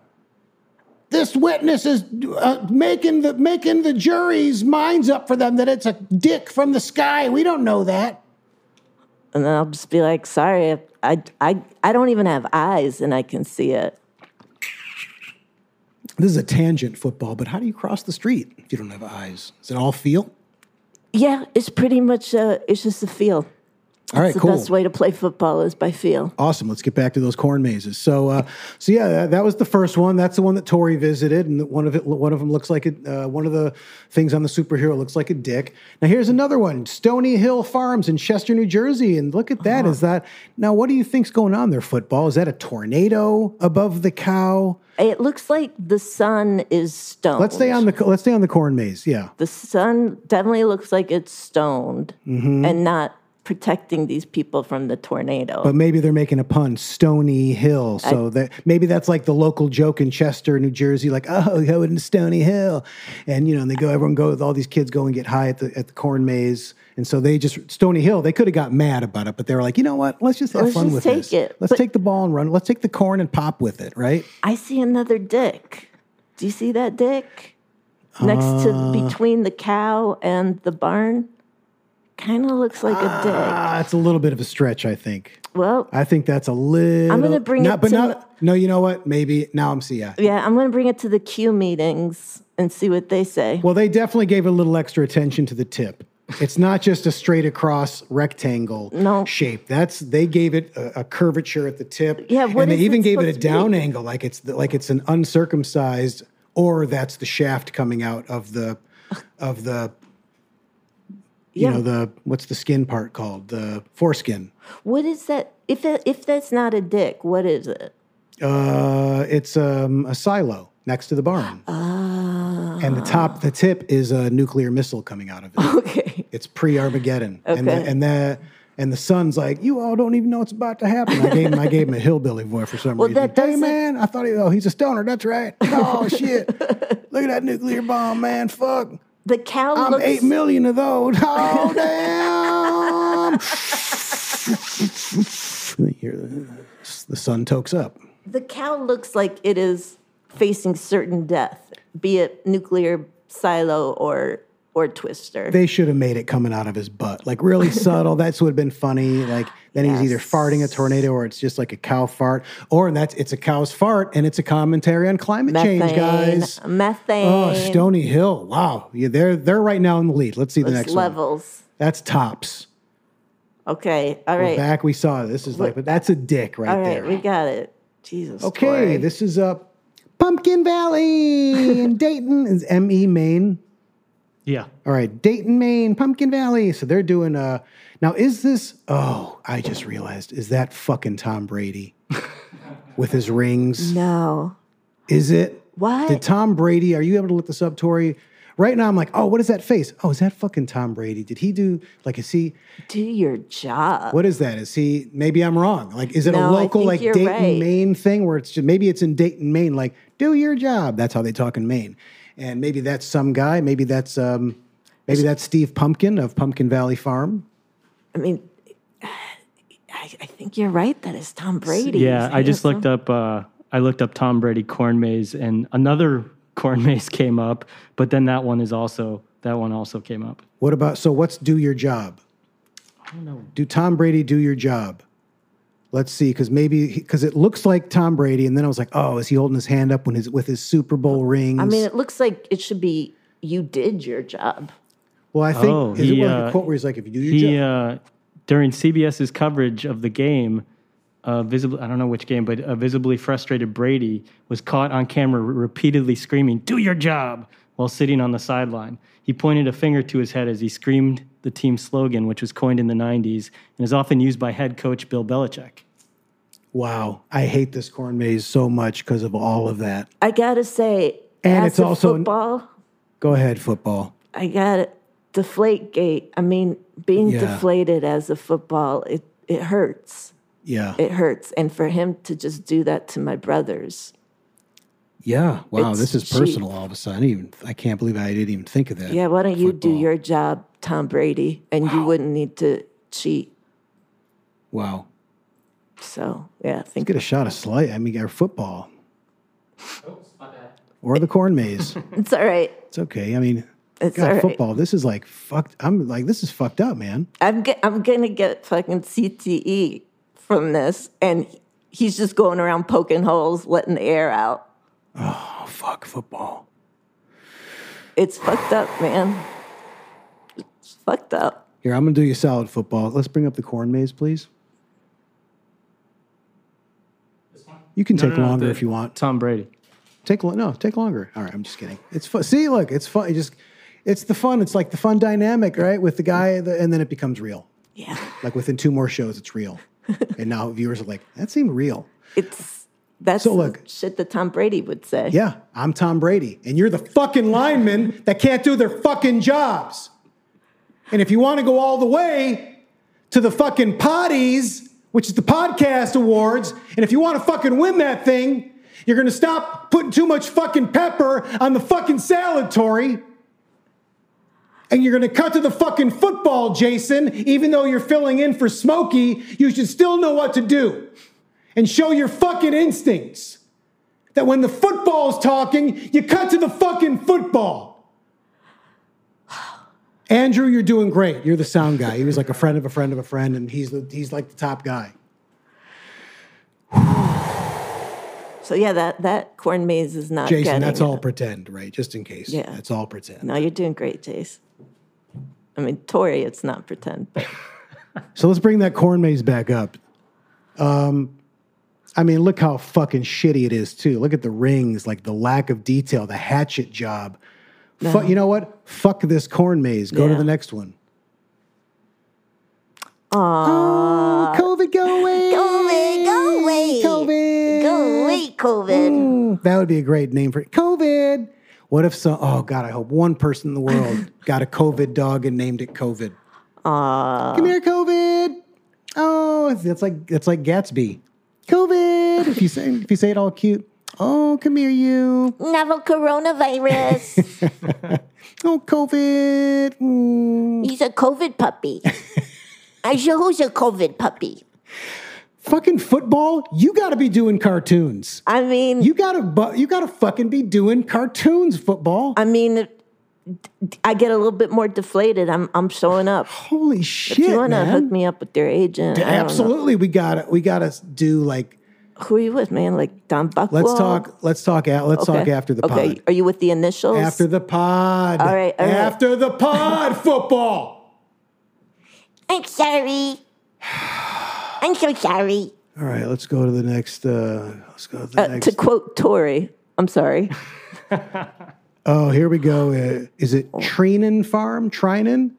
This witness is uh, making the making the jury's minds up for them that it's a dick from the sky. We don't know that. and then I'll just be like, sorry, I, I, I don't even have eyes and I can see it. This is a tangent football, but how do you cross the street if you don't have eyes? Is it all feel? Yeah, it's pretty much uh, it's just a feel. All right, the cool. best way to play football is by feel. Awesome. Let's get back to those corn mazes. So, uh, so yeah, that, that was the first one. That's the one that Tori visited, and one of it, one of them looks like it. Uh, one of the things on the superhero looks like a dick. Now, here's another one: Stony Hill Farms in Chester, New Jersey, and look at that. Is that now? What do you think's going on there? Football? Is that a tornado above the cow? It looks like the sun is stoned. Let's stay on the let's stay on the corn maze. Yeah. the sun definitely looks like it's stoned Mm-hmm. and not protecting these people from the tornado. But maybe they're making a pun, Stony Hill. So that maybe that's like the local joke in Chester, New Jersey, like, oh, going to Stony Hill. And you know, and they go, everyone go, with all these kids go and get high at the at the corn maze. And so they just Stony Hill, they could have got mad about it, but they were like, you know what? Let's just have Let's fun just with take this. it. Let's But- take the ball and run. Let's take the corn and pop with it, right? I see another dick. Do you see that dick? Next to Uh. between the cow and the barn? Kind of looks like a dick. Ah, it's a little bit of a stretch, I think. Well, I think that's a little. I'm gonna bring not, it but to not. No, you know what? Maybe now I'm see. Yeah. yeah, I'm going to bring it to the Q meetings and see what they say. Well, they definitely gave a little extra attention to the tip. It's not just a straight across rectangle No. shape. That's they gave it a, a curvature at the tip. Yeah, what and they is even it gave it a to be? down angle, like it's the, like it's an uncircumcised, or that's the shaft coming out of the of the you Yeah. know the what's the skin part called the foreskin. What is that? If it, if that's not a dick, what is it? Uh, it's um, a silo next to the barn, Ah. and the top, the tip is a nuclear missile coming out of it. Okay. It's pre Armageddon, and the, Okay. and the and the son's like, you all don't even know what's about to happen. I gave him I gave him a hillbilly voice for some Well, reason. that Hey man, I thought he oh he's a stoner. That's right. Oh shit, look at that nuclear bomb, man. Fuck, The cow I'm looks eight million of those. Oh damn. The, the sun tokes up. the cow looks like it is facing certain death, be it nuclear silo or or twister. They should have made it coming out of his butt, like really subtle. That's would have been funny. Like then he's either farting a tornado, or it's just like a cow fart, or that's it's a cow's fart, and it's a commentary on climate methane, change, guys. Oh, methane. Oh, Stony Hill! Wow, yeah, they're they're right now in the lead. Let's see the next one. levels. That's tops. Okay, all right. We're back. We saw. This is like, but that's a dick right all right, there. we got it. Jesus. okay, this is up Pumpkin Valley in Dayton. Is M E Maine. Yeah. All right, Dayton, Maine, Pumpkin Valley. So they're doing uh now is this oh, I just realized, is that fucking Tom Brady with his rings? no. Is it? What? Did Tom Brady, are you able to look this up, Tori? Right now I'm like, oh, what is that face? Oh, is that fucking Tom Brady? Did he do like is he Do your job. what is that? Is he maybe I'm wrong. Like is it a No, I local like Dayton, right. Maine thing where it's just maybe it's in Dayton, Maine, like, do your job. That's how they talk in Maine. And maybe that's some guy, maybe that's um maybe that's Steve Pumpkin of Pumpkin Valley Farm. I mean, I, I think you're right. That is Tom Brady. Yeah, I just looked up. Uh, I looked up Tom Brady corn maze, and another corn maze came up. But then that one is also that one also came up. What about so what's do your job? I don't know. Do Tom Brady do your job? Let's see, because maybe because it looks like Tom Brady, and then I was like, oh, is he holding his hand up when his with his Super Bowl rings? I mean, it looks like it should be you did your job. well, I think Oh, is he, it like a uh, quote where he's like, if you do your He job, uh, during CBS's coverage of the game, uh, visibly I don't know which game, but a visibly frustrated Brady was caught on camera repeatedly screaming, "Do your job!" while sitting on the sideline. He pointed a finger to his head as he screamed the team slogan, which was coined in the '90s and is often used by head coach Bill Belichick. Wow, I hate this corn maze so much because of all of that. I gotta say, And it's also- football. Go ahead, football. I got it. Deflate gate. I mean, being Yeah. deflated as a football, it it hurts. Yeah, It hurts. And for him to just do that to my brothers, yeah. Wow, this is cheap. personal. All of a sudden, I, even, I can't believe I didn't even think of that. yeah. Why don't you do your job, Tom Brady, and you wouldn't need to cheat. Wow. So yeah, I Let's get a shot of slight. I mean, our football. Or the corn maze. it's all right. It's okay. I mean, It's God, all right. football. This is like fucked. I'm like, this is fucked up, man. I'm get, I'm gonna get fucking CTE from this, and he's just going around poking holes, letting the air out. Oh fuck football. It's fucked up, man. It's fucked up. Here, I'm gonna do you solid football. Let's bring up the corn maze, please. You can No, take no, no, longer the- if you want. Tom Brady. Take no, take longer. All right, I'm just kidding. It's fun. See, look, it's fun. It just, it's the fun. It's like the fun dynamic, right? With the guy, the, and then it becomes real. Yeah. Like within two more shows, it's real, and now viewers are like, that seemed real. It's that's So look- shit that Tom Brady would say. Yeah, I'm Tom Brady, and you're the fucking linemen that can't do their fucking jobs. And if you want to go all the way to the fucking potties, which is the podcast awards, and if you want to fucking win that thing, you're gonna stop putting too much fucking pepper on the fucking salad, Tori. And you're gonna cut to the fucking football, Jason. Even though you're filling in for Smokey, you should still know what to do and show your fucking instincts that when the football's talking, you cut to the fucking football. Andrew, you're doing great. You're the sound guy. He was like a friend of a friend of a friend, and he's the, he's like the top guy. So yeah, that that corn maze is not. Jason, that's it. all pretend, right? Just in case. Yeah. That's all pretend. No, you're doing great, Jace. I mean, Tori, it's not pretend, but So let's bring that corn maze back up. Um, I mean, look how fucking shitty it is too. Look at the rings, like the lack of detail, the hatchet job. Fu- you know what? Fuck this corn maze. Go to Yeah. the next one. Aww. COVID, go away. Go away, go away. COVID. Go away, COVID. Mm, that would be a great name for it. COVID. What if so? oh God, I hope one person in the world got a COVID dog and named it COVID. Aww. Come here, COVID. Oh, that's like that's like Gatsby. COVID. If you say if you say it all cute. Oh, come here, you. Novel coronavirus. Oh, COVID. Mm. He's a COVID puppy. I sure who's a COVID puppy. Fucking football. You got to be doing cartoons. I mean, You gotta you gotta fucking be doing cartoons. Football. I mean, I get a little bit more deflated. I'm I'm showing up. Holy If shit, you want to man. hook me up with your agent, I don't know. Absolutely, we got to we got to do like. Who are you with, man? Like Don Buckwell? Let's talk. Let's talk. a- Let's talk after the Okay. pod. Are you with the initials? After the pod. All right, all right. After the pod. Football. I'm sorry. I'm so sorry. All right. Let's go to the next. Uh, let's go to the Uh, next. to quote Tori, I'm sorry. oh, here we go. Uh, is it Treinen Farm? Treinen.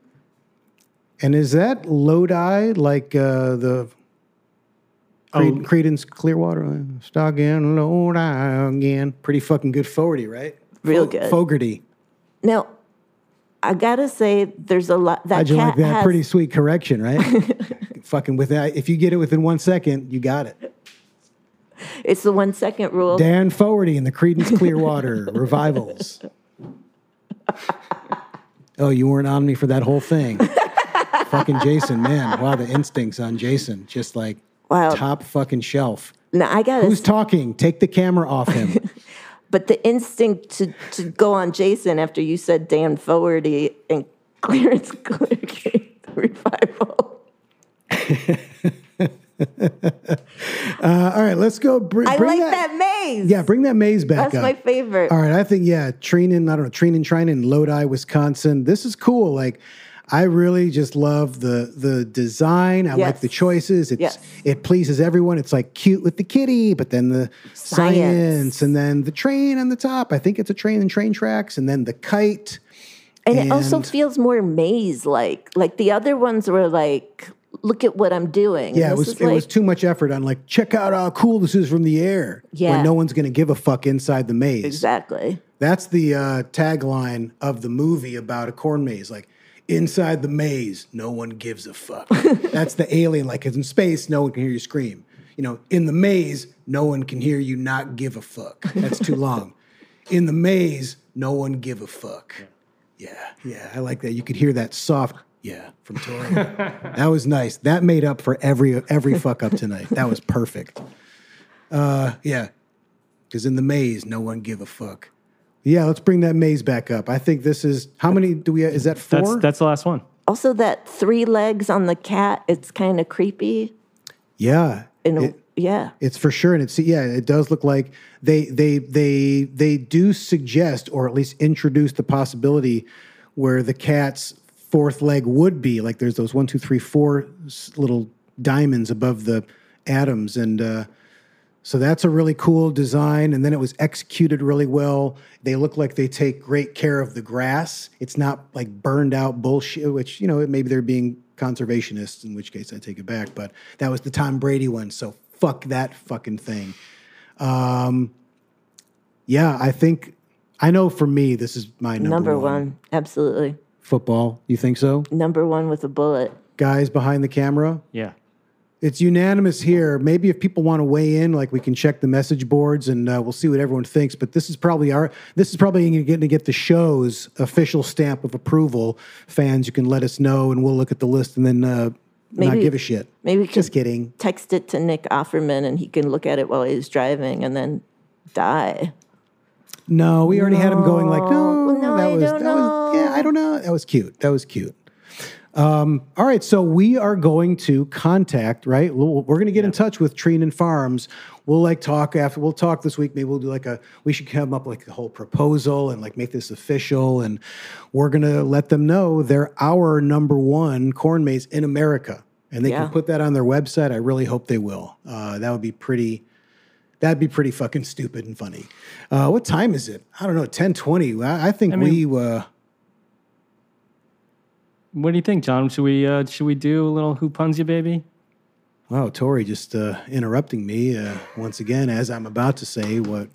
And is that Lodi like uh, the Cred- Oh. Creedence Clearwater? Uh, Stuck in Lodi again. Pretty fucking good Fogerty, right? Real good. Fogerty. Now, I gotta say, there's a lot that How'd you cat like that? has. Pretty sweet correction, right? fucking with that. If you get it within one second, you got it. It's the one second rule. Dan Fogerty and the Creedence Clearwater revivals. Oh, you weren't on me for that whole thing. fucking Jason, man. Wow, the instincts on Jason. Just like Wow. top fucking shelf. Now I gotta, Who's talking? Take the camera off him. but the instinct to to go on Jason after you said Dan Fogerty and Clearance Clear revival. Uh, all right, let's go. Br- I bring like that, maze. Yeah, bring that maze back That's up. my favorite. All right, I think yeah, Treinen, I don't know, Treinen, Treinen, Lodi, Wisconsin. This is cool. Like, I really just love the the design. I like the choices. It's Yes. it pleases everyone. It's like cute with the kitty, but then the science. Science. and then the train on the top. I think it's a train and train tracks, and then the kite. And, it also feels more maze like. Like the other ones were like, look at what I'm doing. Yeah, it was it was too much effort on like check out how cool this is from the air. Yeah. where no one's gonna give a fuck inside the maze. exactly. That's the uh, tagline of the movie about a corn maze. Like, inside the maze, no one gives a fuck. That's the alien. Like, in space, no one can hear you scream. You know, in the maze, no one can hear you not give a fuck. That's too long. In the maze, no one give a fuck. Yeah, yeah, I like that. You could hear that soft yeah from Tori. that was nice. That made up for every every fuck up tonight. That was perfect. Uh, yeah, because in the maze, no one give a fuck. Yeah, let's bring that maze back up. I think this is how many do we? Is that four? That's that's the last one. Also, that three legs on the cat, it's kind of creepy. yeah. In a- It- Yeah. It's for sure, and it's yeah, it does look like they they they they do suggest or at least introduce the possibility where the cat's fourth leg would be like there's those one two three four little diamonds above the atoms, and uh, so that's a really cool design. And then it was executed really well. They look like they take great care of the grass. It's not like burned out bullshit, which you know maybe they're being conservationists, in which case I take it back. But that was the Tom Brady one, so fuck that fucking thing. Um, yeah, I think I know for me this is my number, Number one. one. Absolutely. Football, you think so? Number one with a bullet. Guys behind the camera, Yeah. It's unanimous here. Maybe if people want to weigh in, like we can check the message boards and uh, we'll see what everyone thinks. But this is probably our this is probably going to get the show's official stamp of approval. Fans, you can let us know, and we'll look at the list and then uh, not give a shit. Maybe we Just kidding. text it to Nick Offerman and he can look at it while he's driving and then die. No, we already had him going like, no, No, that I was don't that was yeah, I don't know. That was cute. That was cute. Um, all right, so we are going to contact, right? We're going to get in touch with Treinen Farms. We'll like talk after. We'll talk this week. Maybe we'll do like a. We should come up with like a whole proposal and like make this official. And we're going to let them know they're our number one corn maze in America, and they Yeah. can put that on their website. I really hope they will. Uh, that would be pretty. That'd be pretty fucking stupid and funny. Uh, what time is it? I don't know. Ten twenty. I, I think I mean- we. Uh, What do you think, John? Should we uh, should we do a little who puns you, baby? Wow, Tori just uh, interrupting me uh, once again as I'm about to say what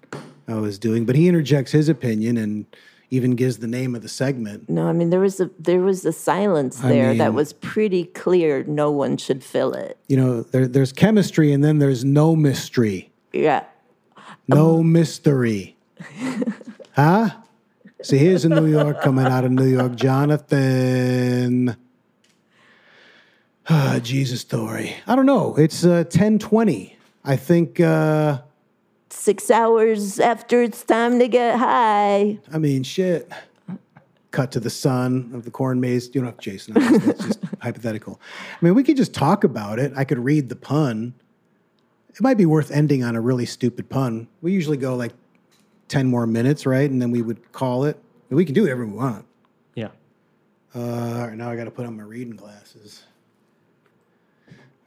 I was doing, but he interjects his opinion and even gives the name of the segment. No, I mean there was a there was a silence I there that was pretty clear. No one should fill it. You know, there, there's chemistry and then there's no mystery, Yeah. no mystery. huh? See, here's a New York coming out of New York, Jonathan. Ah, Jesus, story. I don't know. It's uh, 1020. I think. Uh, Six hours after it's time to get high. I mean, shit. Cut to the sun of the corn maze. You don't have Jason. That's that's just hypothetical. I mean, we could just talk about it. I could read the pun. It might be worth ending on a really stupid pun. We usually go like 10 more minutes, right? And then we would call it. And we can do whatever we want. Yeah. Uh, all right, now I got to put on my reading glasses.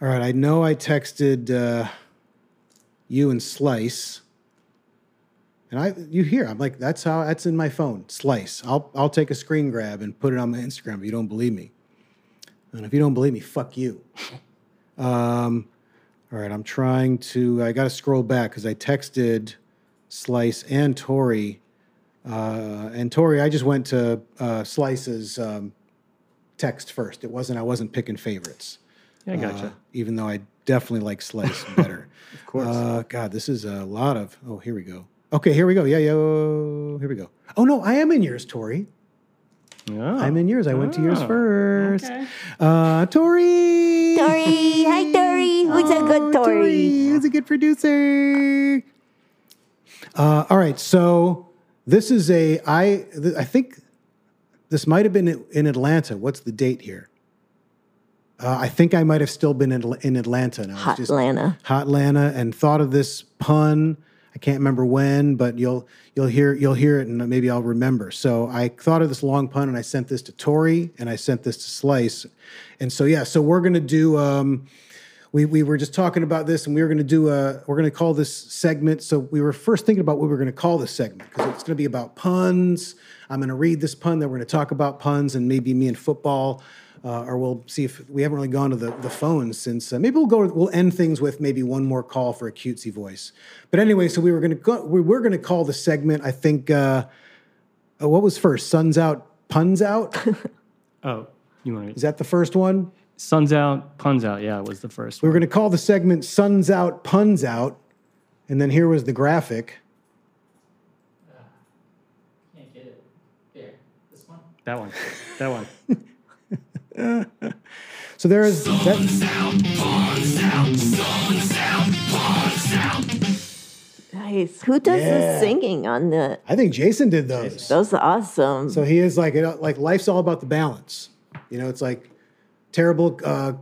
All right, I know I texted uh, you and Slice, and I you hear I'm like that's how that's in my phone. Slice. I'll I'll take a screen grab and put it on my Instagram if you don't believe me. And if you don't believe me, fuck you. Um, all right, I'm trying to. I got to scroll back because I texted Slice and Tori. Uh, and Tori, I just went to uh, Slice's um, text first. It wasn't. I wasn't picking favorites. Yeah, I gotcha. Uh, even though I definitely like Slice better. of course. Uh, God, this is a lot of. Oh, here we go. Okay, here we go. Yeah, yeah. oh, here we go. Oh no, I am in yours, Tori. Oh. I'm in yours. I went to yours Oh, first. okay. Uh, Tori. Tori, hi Tori. Who's a good Tori? Who's a good producer? Uh, all right, so this is a I th- I think this might have been in Atlanta. What's the date here? Uh, I think I might have still been in, in Atlanta. And I was Hot just- Atlanta. Hot Atlanta, and thought of this pun. I can't remember when, but you'll you'll hear you'll hear it, and maybe I'll remember. So I thought of this long pun, and I sent this to Tori, and I sent this to Slice, and so yeah, so we're gonna do. Um, we we were just talking about this, and we were gonna do a we're gonna call this segment. So we were first thinking about what we were gonna call this segment because it's gonna be about puns. I'm gonna read this pun, then we're gonna talk about puns, and maybe me and football uh, or we'll see if we haven't really gone to the, the phones since uh, maybe we'll go we'll end things with maybe one more call for a cutesy voice but anyway so we were gonna go we were gonna call the segment i think uh, uh, what was first suns out puns out Oh, you want to is that the first one Sun's out, puns out. Yeah, It was the first we were one. gonna call the segment suns out puns out and then here was the graphic Can't get it. Here, this one. That one. That one. so there is that, Nice. Who does Yeah. the singing on the? i think jason did those Those are awesome. So he is like, it- like life's all about the balance. You know, it's like terrible uh,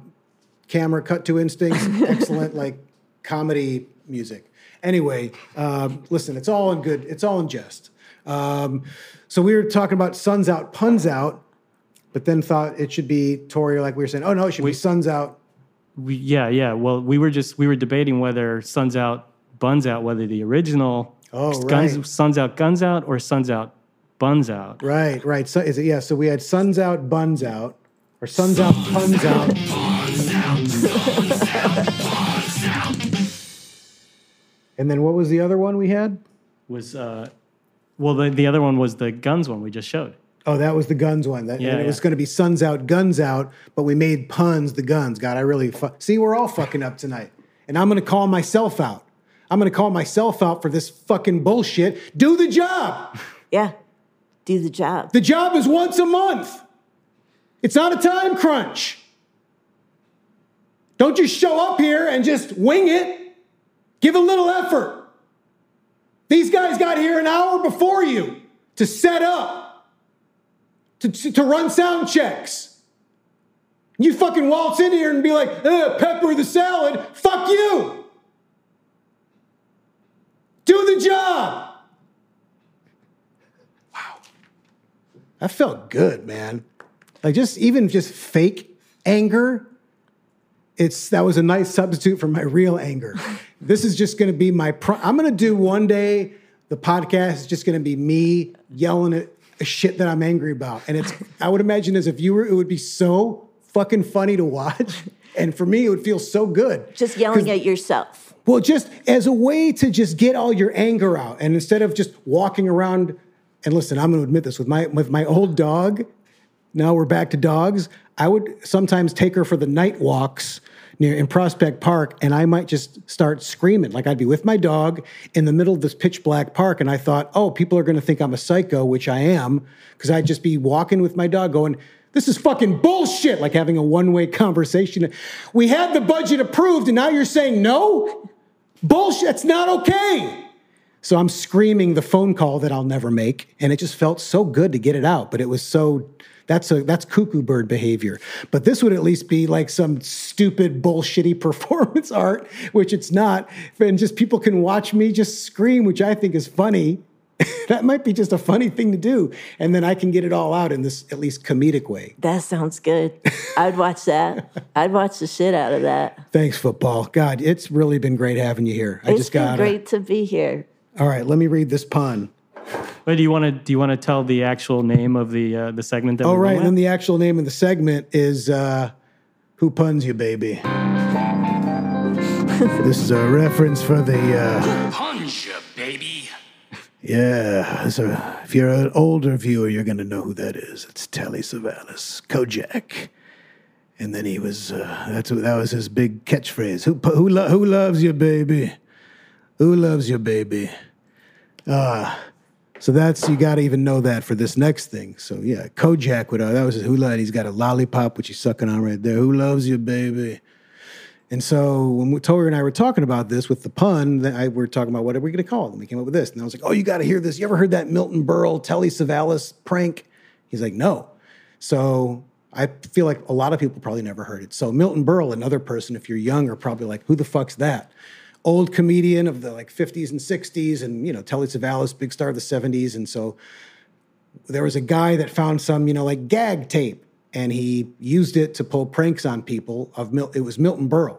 camera cut to instincts, excellent like comedy music. Anyway, um, listen, it's all in good. It's all in jest. Um, so we were talking about suns out, puns out, but then thought it should be Tori, like we were saying. Oh no, it should be suns out. We, yeah, yeah. Well, we were just we were debating whether Suns Out, Buns Out, whether the original Oh, Guns right. Suns Out, Guns Out, or Suns Out, Buns Out. Right, right. So is it yeah? So we had suns out, buns out, or suns out, puns out. And then what was the other one we had? Was uh, well, the the other one was the Guns one we just showed. Oh, that was the guns one. That, Yeah, and it was going to be suns out, guns out, but we made puns the guns. God, I really fu- see. We're all fucking up tonight, and I'm going to call myself out. I'm going to call myself out for this fucking bullshit. Do the job. Yeah. Do the job. The job is once a month. It's not a time crunch. Don't just show up here and just wing it. Give a little effort. These guys got here an hour before you to set up, to, to, run sound checks. You fucking waltz in here and be like, "Uh, pepper the salad. Fuck you. Do the job. Wow. That felt good, man. Like just even just fake anger. It's that was a nice substitute for my real anger. this is just going to be my. Pro- I'm going to do one day. The podcast is just going to be me yelling at shit that I'm angry about, and it's. I would imagine as a viewer, it would be so fucking funny to watch, and for me, it would feel so good. Just yelling at yourself. Well, just as a way to just get all your anger out, and instead of just walking around, and listen, I'm going to admit this with my with my old dog. Now we're back to dogs. I would sometimes take her for the night walks near in Prospect Park, and I might just start screaming. Like I'd be with my dog in the middle of this pitch black park, and I thought, oh, people are going to think I'm a psycho, which I am, because I'd just be walking with my dog, going. This is fucking bullshit, like having a one way conversation. We had the budget approved, and now you're saying no? Bullshit, it's not okay. So I'm screaming the phone call that I'll never make, and it just felt so good to get it out. But it was so that's a that's cuckoo bird behavior. But this would at least be like some stupid bullshitty performance art, which it's not. And just people can watch me just scream, which I think is funny. that might be just a funny thing to do, and then I can get it all out in this at least comedic way. That sounds good. I'd watch that. I'd watch the shit out of that. Thanks, football. God, it's really been great having you here. I It's just been got great to be here. All right, let me read this pun. But do you want to do you want to tell the actual name of the uh, the segment that? Oh, we right. And then the actual name of the segment is uh, Who Puns You, Baby? this is a reference for the. Uh, Punch ya, baby. yeah, so if you're an older viewer, you're going to know who that is. It's Telly Savalas, Kojak. And then he was, uh, that's what, that was his big catchphrase. Who, who, lo- who loves you, baby? Who loves you, baby? Ah. So that's you got to even know that for this next thing. So yeah, Kojak would uh, that was his who loved. He's got a lollipop which he's sucking on right there. Who loves you, baby? And so when Tori and I were talking about this with the pun, I we were talking about what are we going to call it? And we came up with this, and I was like, oh, you got to hear this. You ever heard that Milton Berle Telly Savalas prank? He's like, no. So I feel like a lot of people probably never heard it. So Milton Berle, another person, if you're young, are probably like, who the fuck's that? Old comedian of the like 50s and 60s, and you know, Telly Savalas, big star of the 70s. And so there was a guy that found some, you know, like gag tape, and he used it to pull pranks on people. Of Mil- it was Milton Berle,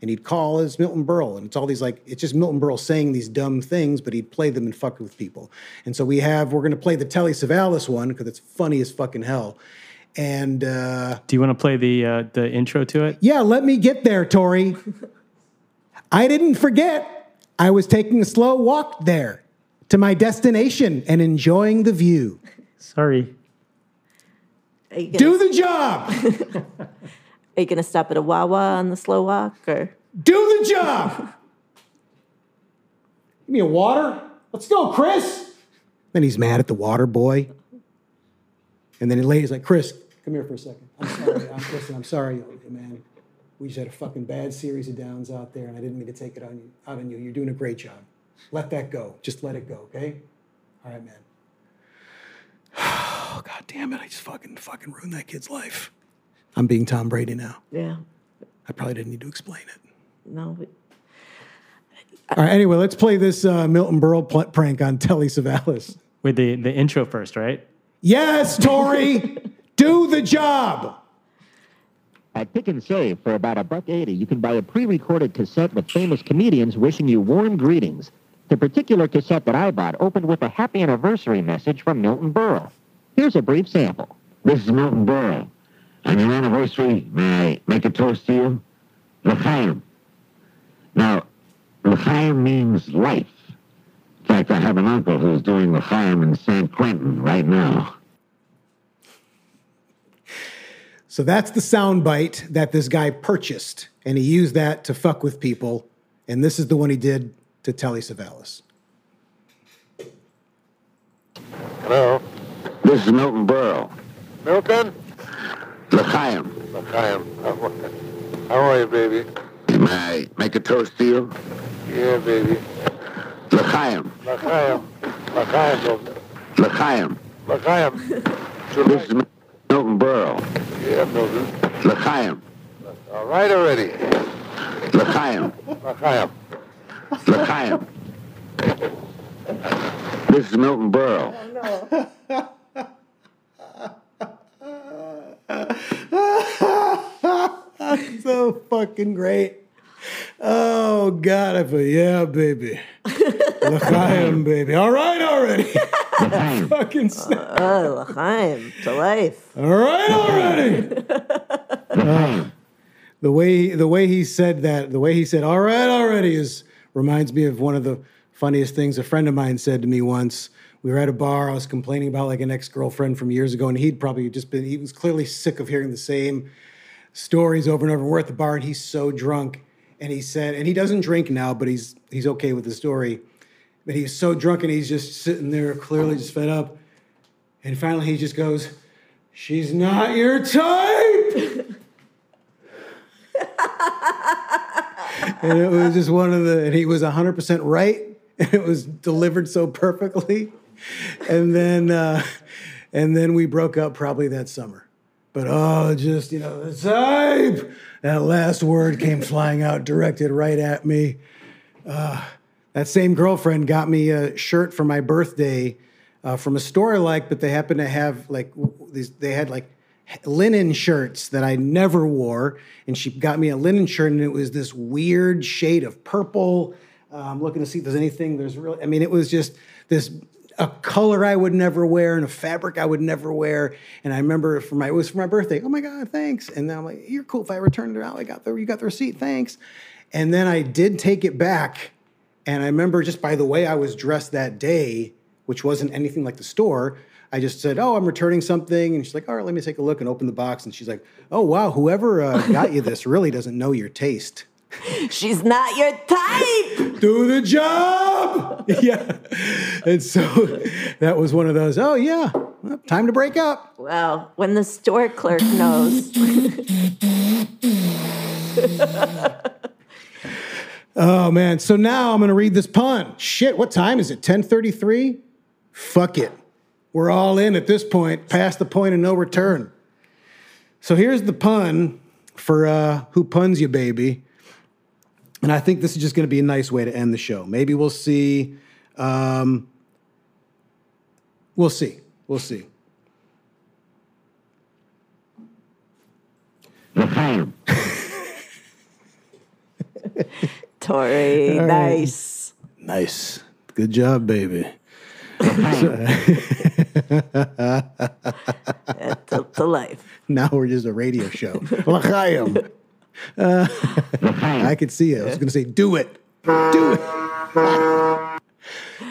and he'd call as Milton Berle, and it's all these like it's just Milton Berle saying these dumb things, but he'd play them and fuck with people. And so we have we're going to play the Telly Savalas one because it's funny as fucking hell. And uh, Do you want to play the uh, the intro to it? yeah, let me get there, Tori. I didn't forget. I was taking a slow walk there to my destination and enjoying the view. Sorry. Are you gonna, Do the job. are you gonna stop at a Wawa on the slow walk or? Do the job. Give me a water. Let's go, Chris. Then he's mad at the water boy. And then he lays like, Chris, come here for a second. I'm sorry. I'm, listen, I'm sorry, man. We just had a fucking bad series of downs out there, and I didn't mean to take it on you, out on you. You're doing a great job. Let that go. Just let it go, okay? All right, man. Oh, God damn it. I just fucking, fucking ruined that kid's life. I'm being Tom Brady now. Yeah. I probably didn't need to explain it. No. we- All right. Anyway, let's play this uh, Milton Berle pl- prank on Telly Savalas. With the, the intro first, right? Yes, Tori, do the job. At Pick and Save, for about a buck eighty, you can buy a pre-recorded cassette with famous comedians wishing you warm greetings. The particular cassette that I bought opened with a happy anniversary message from Milton Berle. Here's a brief sample. This is Milton Berle. On your anniversary, may I make a toast to you? L'chaim. Now, L'chaim means life. In fact, I have an uncle who's doing L'chaim in San Quentin right now. So that's the soundbite that this guy purchased, and he used that to fuck with people. And this is the one he did to Telly Savalas. Hello? This is Milton Berle. Milton? L'chaim. L'chaim. Oh, How are you, baby? May I make a toast to you? Yeah, baby. L'chaim. L'chaim. L'chaim, Milton. L'chaim. L'chaim. This is Milton Berle. Yeah, Milton. L'chaim. All right already. L'chaim. L'chaim. L'chaim. This is Milton Berle. so fucking great. Oh God, I feel yeah, baby. L'chaim, baby. All right already. fucking snap. Oh, L'chaim to life. All right already. Uh, the way the way he said that, the way he said "all right already" is reminds me of one of the funniest things a friend of mine said to me once. We were at a bar. I was complaining about like an ex girlfriend from years ago, and he'd probably just been. He was clearly sick of hearing the same stories over and over. We're at the bar, and he's so drunk, and he said, and he doesn't drink now, but he's he's okay with the story. But he's so drunk, and he's just sitting there, clearly just fed up. And finally, he just goes, "She's not your type." and it was just one of the, and he was 100% right. And it was delivered so perfectly. And then, uh, and then we broke up probably that summer. But oh, just, you know, the type. That last word came flying out, directed right at me. Uh, that same girlfriend got me a shirt for my birthday uh, from a store I like, but they happened to have like these, they had like linen shirts that I never wore. And she got me a linen shirt, and it was this weird shade of purple. Uh, I'm looking to see if there's anything. There's really, I mean, it was just this a color I would never wear and a fabric I would never wear. And I remember for my it was for my birthday. Oh my god, thanks! And then I'm like, you're cool. If I returned it out, I got the you got the receipt. Thanks. And then I did take it back, and I remember just by the way I was dressed that day, which wasn't anything like the store. I just said, "Oh, I'm returning something," and she's like, "All right, let me take a look." And open the box, and she's like, "Oh wow, whoever uh, got you this really doesn't know your taste." She's not your type. Do the job. yeah. And so that was one of those. Oh yeah, well, time to break up. Well, when the store clerk knows. Oh man. So now I'm gonna read this pun. Shit, what time is it? 1033? Fuck it. We're all in at this point, past the point of no return. So here's the pun for uh, who puns you, baby. And I think this is just gonna be a nice way to end the show. Maybe we'll see. Um, we'll see. We'll see. L'chaim. Tori, All right. nice. Nice. Good job, baby. to, to life. Now we're just a radio show. L'chaim. Uh, I could see it. I was going to say, do it. Do it.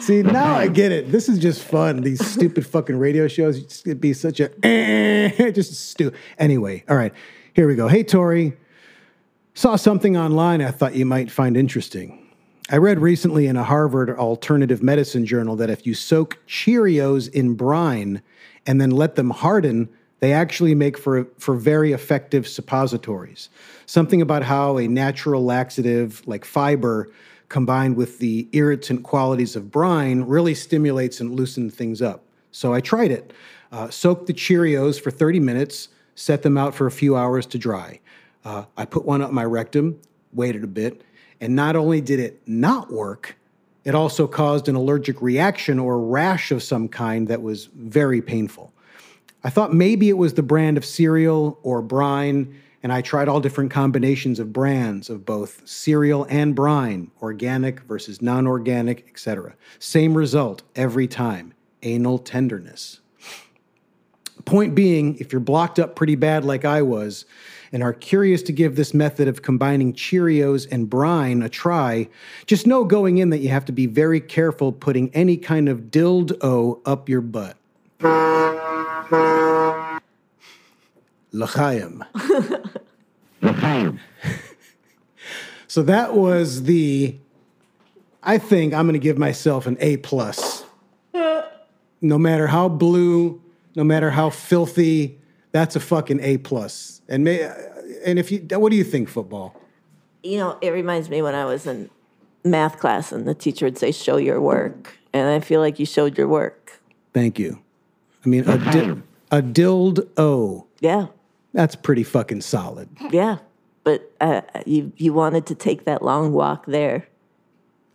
see, now I get it. This is just fun. These stupid fucking radio shows. To be such a, eh, just stupid. Anyway, all right. Here we go. Hey, Tori. Saw something online I thought you might find interesting. I read recently in a Harvard alternative medicine journal that if you soak Cheerios in brine and then let them harden, they actually make for, for very effective suppositories. Something about how a natural laxative like fiber combined with the irritant qualities of brine really stimulates and loosens things up. So I tried it. Uh, soaked the Cheerios for 30 minutes, set them out for a few hours to dry. Uh, I put one up my rectum, waited a bit, And not only did it not work, it also caused an allergic reaction or rash of some kind that was very painful. I thought maybe it was the brand of cereal or brine, and I tried all different combinations of brands of both cereal and brine, organic versus non organic, etc. Same result every time anal tenderness. Point being, if you're blocked up pretty bad like I was, and are curious to give this method of combining Cheerios and brine a try, just know going in that you have to be very careful putting any kind of dildo up your butt. L'chaim. L'chaim. So that was the. I think I'm going to give myself an A plus. No matter how blue, no matter how filthy, that's a fucking A plus. And may, and if you, what do you think, football? You know, it reminds me when I was in math class and the teacher would say, "Show your work," and I feel like you showed your work. Thank you. I mean, a, di- a. Yeah, That's pretty fucking solid. yeah. But uh, you you wanted to take that long walk there.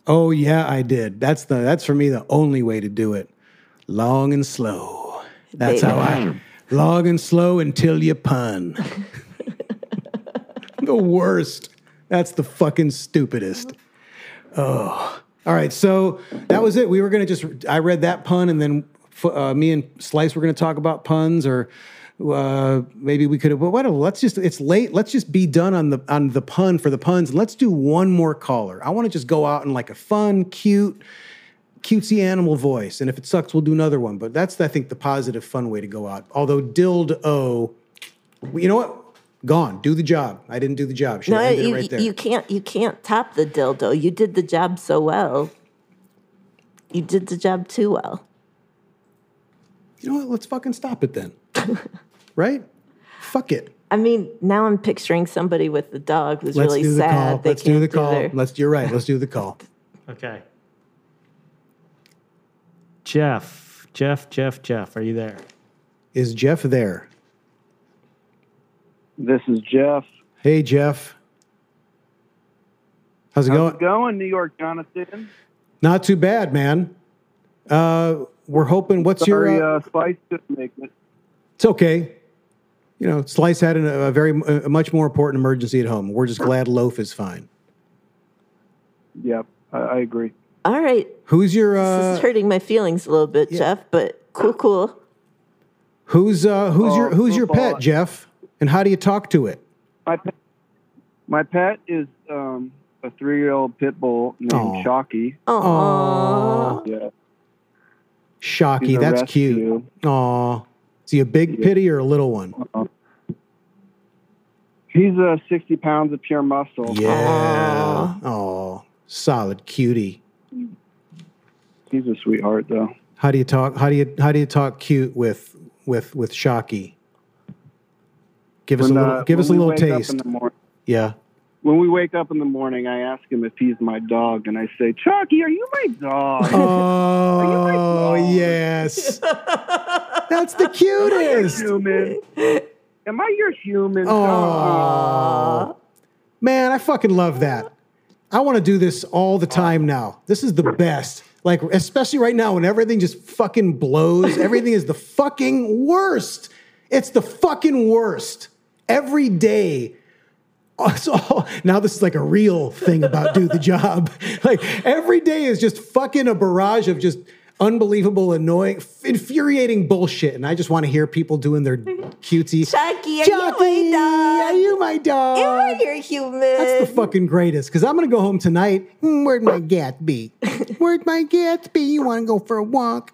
Oh yeah, I did. That's the that's for me the only way to do it. Long and slow. That's how I long and slow until you pun. the worst. That's the fucking stupidest. Oh. All right, so that was it. We were gonna just I read that pun and then uh, me and Slice were gonna talk about puns or uh, maybe we could have. Well, whatever. Let's just. It's late. Let's just be done on the on the pun for the puns. And let's do one more caller. I want to just go out in like a fun, cute, cutesy animal voice. And if it sucks, we'll do another one. But that's I think the positive, fun way to go out. Although dildo, you know what? Gone. Do the job. I didn't do the job. Should No, you, right there. you can't you can't top the dildo. You did the job so well. You did the job too well. You know what? Let's fucking stop it then. right? Fuck it. I mean, now I'm picturing somebody with the dog who's Let's really do the sad. call. They Let's do can't the call. their- Let's. You're right. Let's do the call. Okay. Jeff, Jeff, Jeff, Jeff, are you there? Is Jeff there? This is Jeff. Hey, Jeff. How's it How's going? it going, New York Jonathan? Not too bad, man. Uh, we're hoping. What's Sorry, your? Uh, uh, Spice couldn't make it. it's okay. You know, Slice had an, a very a much more important emergency at home. We're just glad Loaf is fine. Yep, I, I agree. All right. Who's your? this Uh, is hurting my feelings a little bit, Jeff, but cool, cool. who's uh, who's your Oh, who's your football. pet, Jeff? And how do you talk to it? My pet, my pet is um, a three-year-old pit bull named Aw. Shocky. Aw. Yeah, Shocky, that's rescue. cute. Aw. Is he a big pitty or a little one? he's uh, 60 pounds of pure muscle. Yeah. Oh, solid cutie. He's a sweetheart, though. How do you talk? How do you how do you talk cute with with with Shocky? Give us When, a little. uh, give us a little taste. in Yeah. When we wake up in the morning, I ask him if he's my dog, and I say, "Chucky, are you my dog?" Oh yes. That's the cutest. human. Am I your human? Oh man, I fucking love that. I want to do this all the time now. This is the best. Like especially right now when everything just fucking blows. Everything is the fucking worst. It's the fucking worst. Every day. Oh, So now this is like a real thing about do the job. Like every day is just fucking a barrage of just unbelievable, annoying, infuriating bullshit. And I just want to hear people doing their cutesy. Chucky, are Chucky, you my dog? Are you my dog? Am I your human? That's the fucking greatest. Because I'm gonna go home tonight. "Hmm, where'd my Gatsby? Where'd my Gatsby? You want to go for a walk?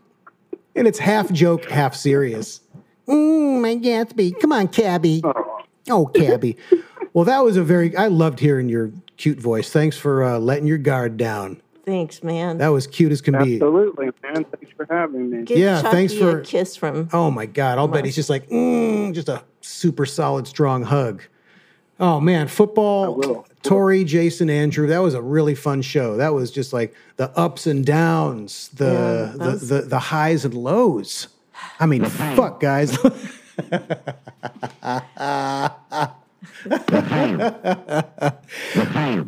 And it's half joke, half serious. Mm, my Gatsby. Come on, Cabby. Oh, Cabby. Well, that was a very. I loved hearing your cute voice. Thanks for uh, letting your guard down. Thanks, man. That was cute as can be. Absolutely, man. Thanks for having me. Give yeah, Chucky thanks for- a kiss from. Oh my God! I'll bet he's just like, mm, just a super solid, strong hug. Oh man, football. Tori, Jason, Andrew. That was a really fun show. That was just like the ups and downs, the Yeah, the, the the highs and lows. I mean, fuck, guys.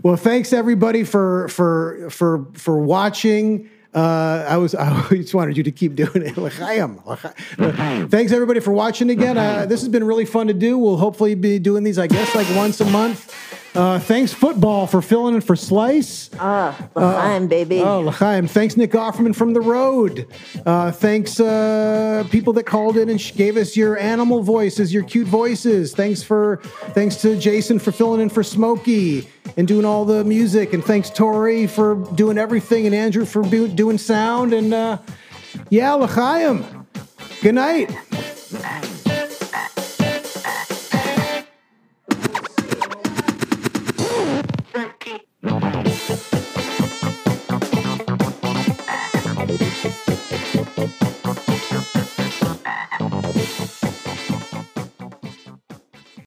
Well, thanks everybody for for for for watching. Uh, I was I just wanted you to keep doing it. Thanks everybody for watching again. Uh, this has been really fun to do. We'll hopefully be doing these, I guess, like once a month. Uh, thanks football for filling in for Slice. Ah, L'chaim, baby. Oh, L'chaim. Thanks, Nick Offerman from The Road. Uh, thanks, uh, people that called in and sh- gave us your animal voices, your cute voices. Thanks for, thanks to Jason for filling in for Smokey and doing all the music. And thanks, Tori, for doing everything, and Andrew for do- doing sound. And uh, yeah, L'chaim. Good night.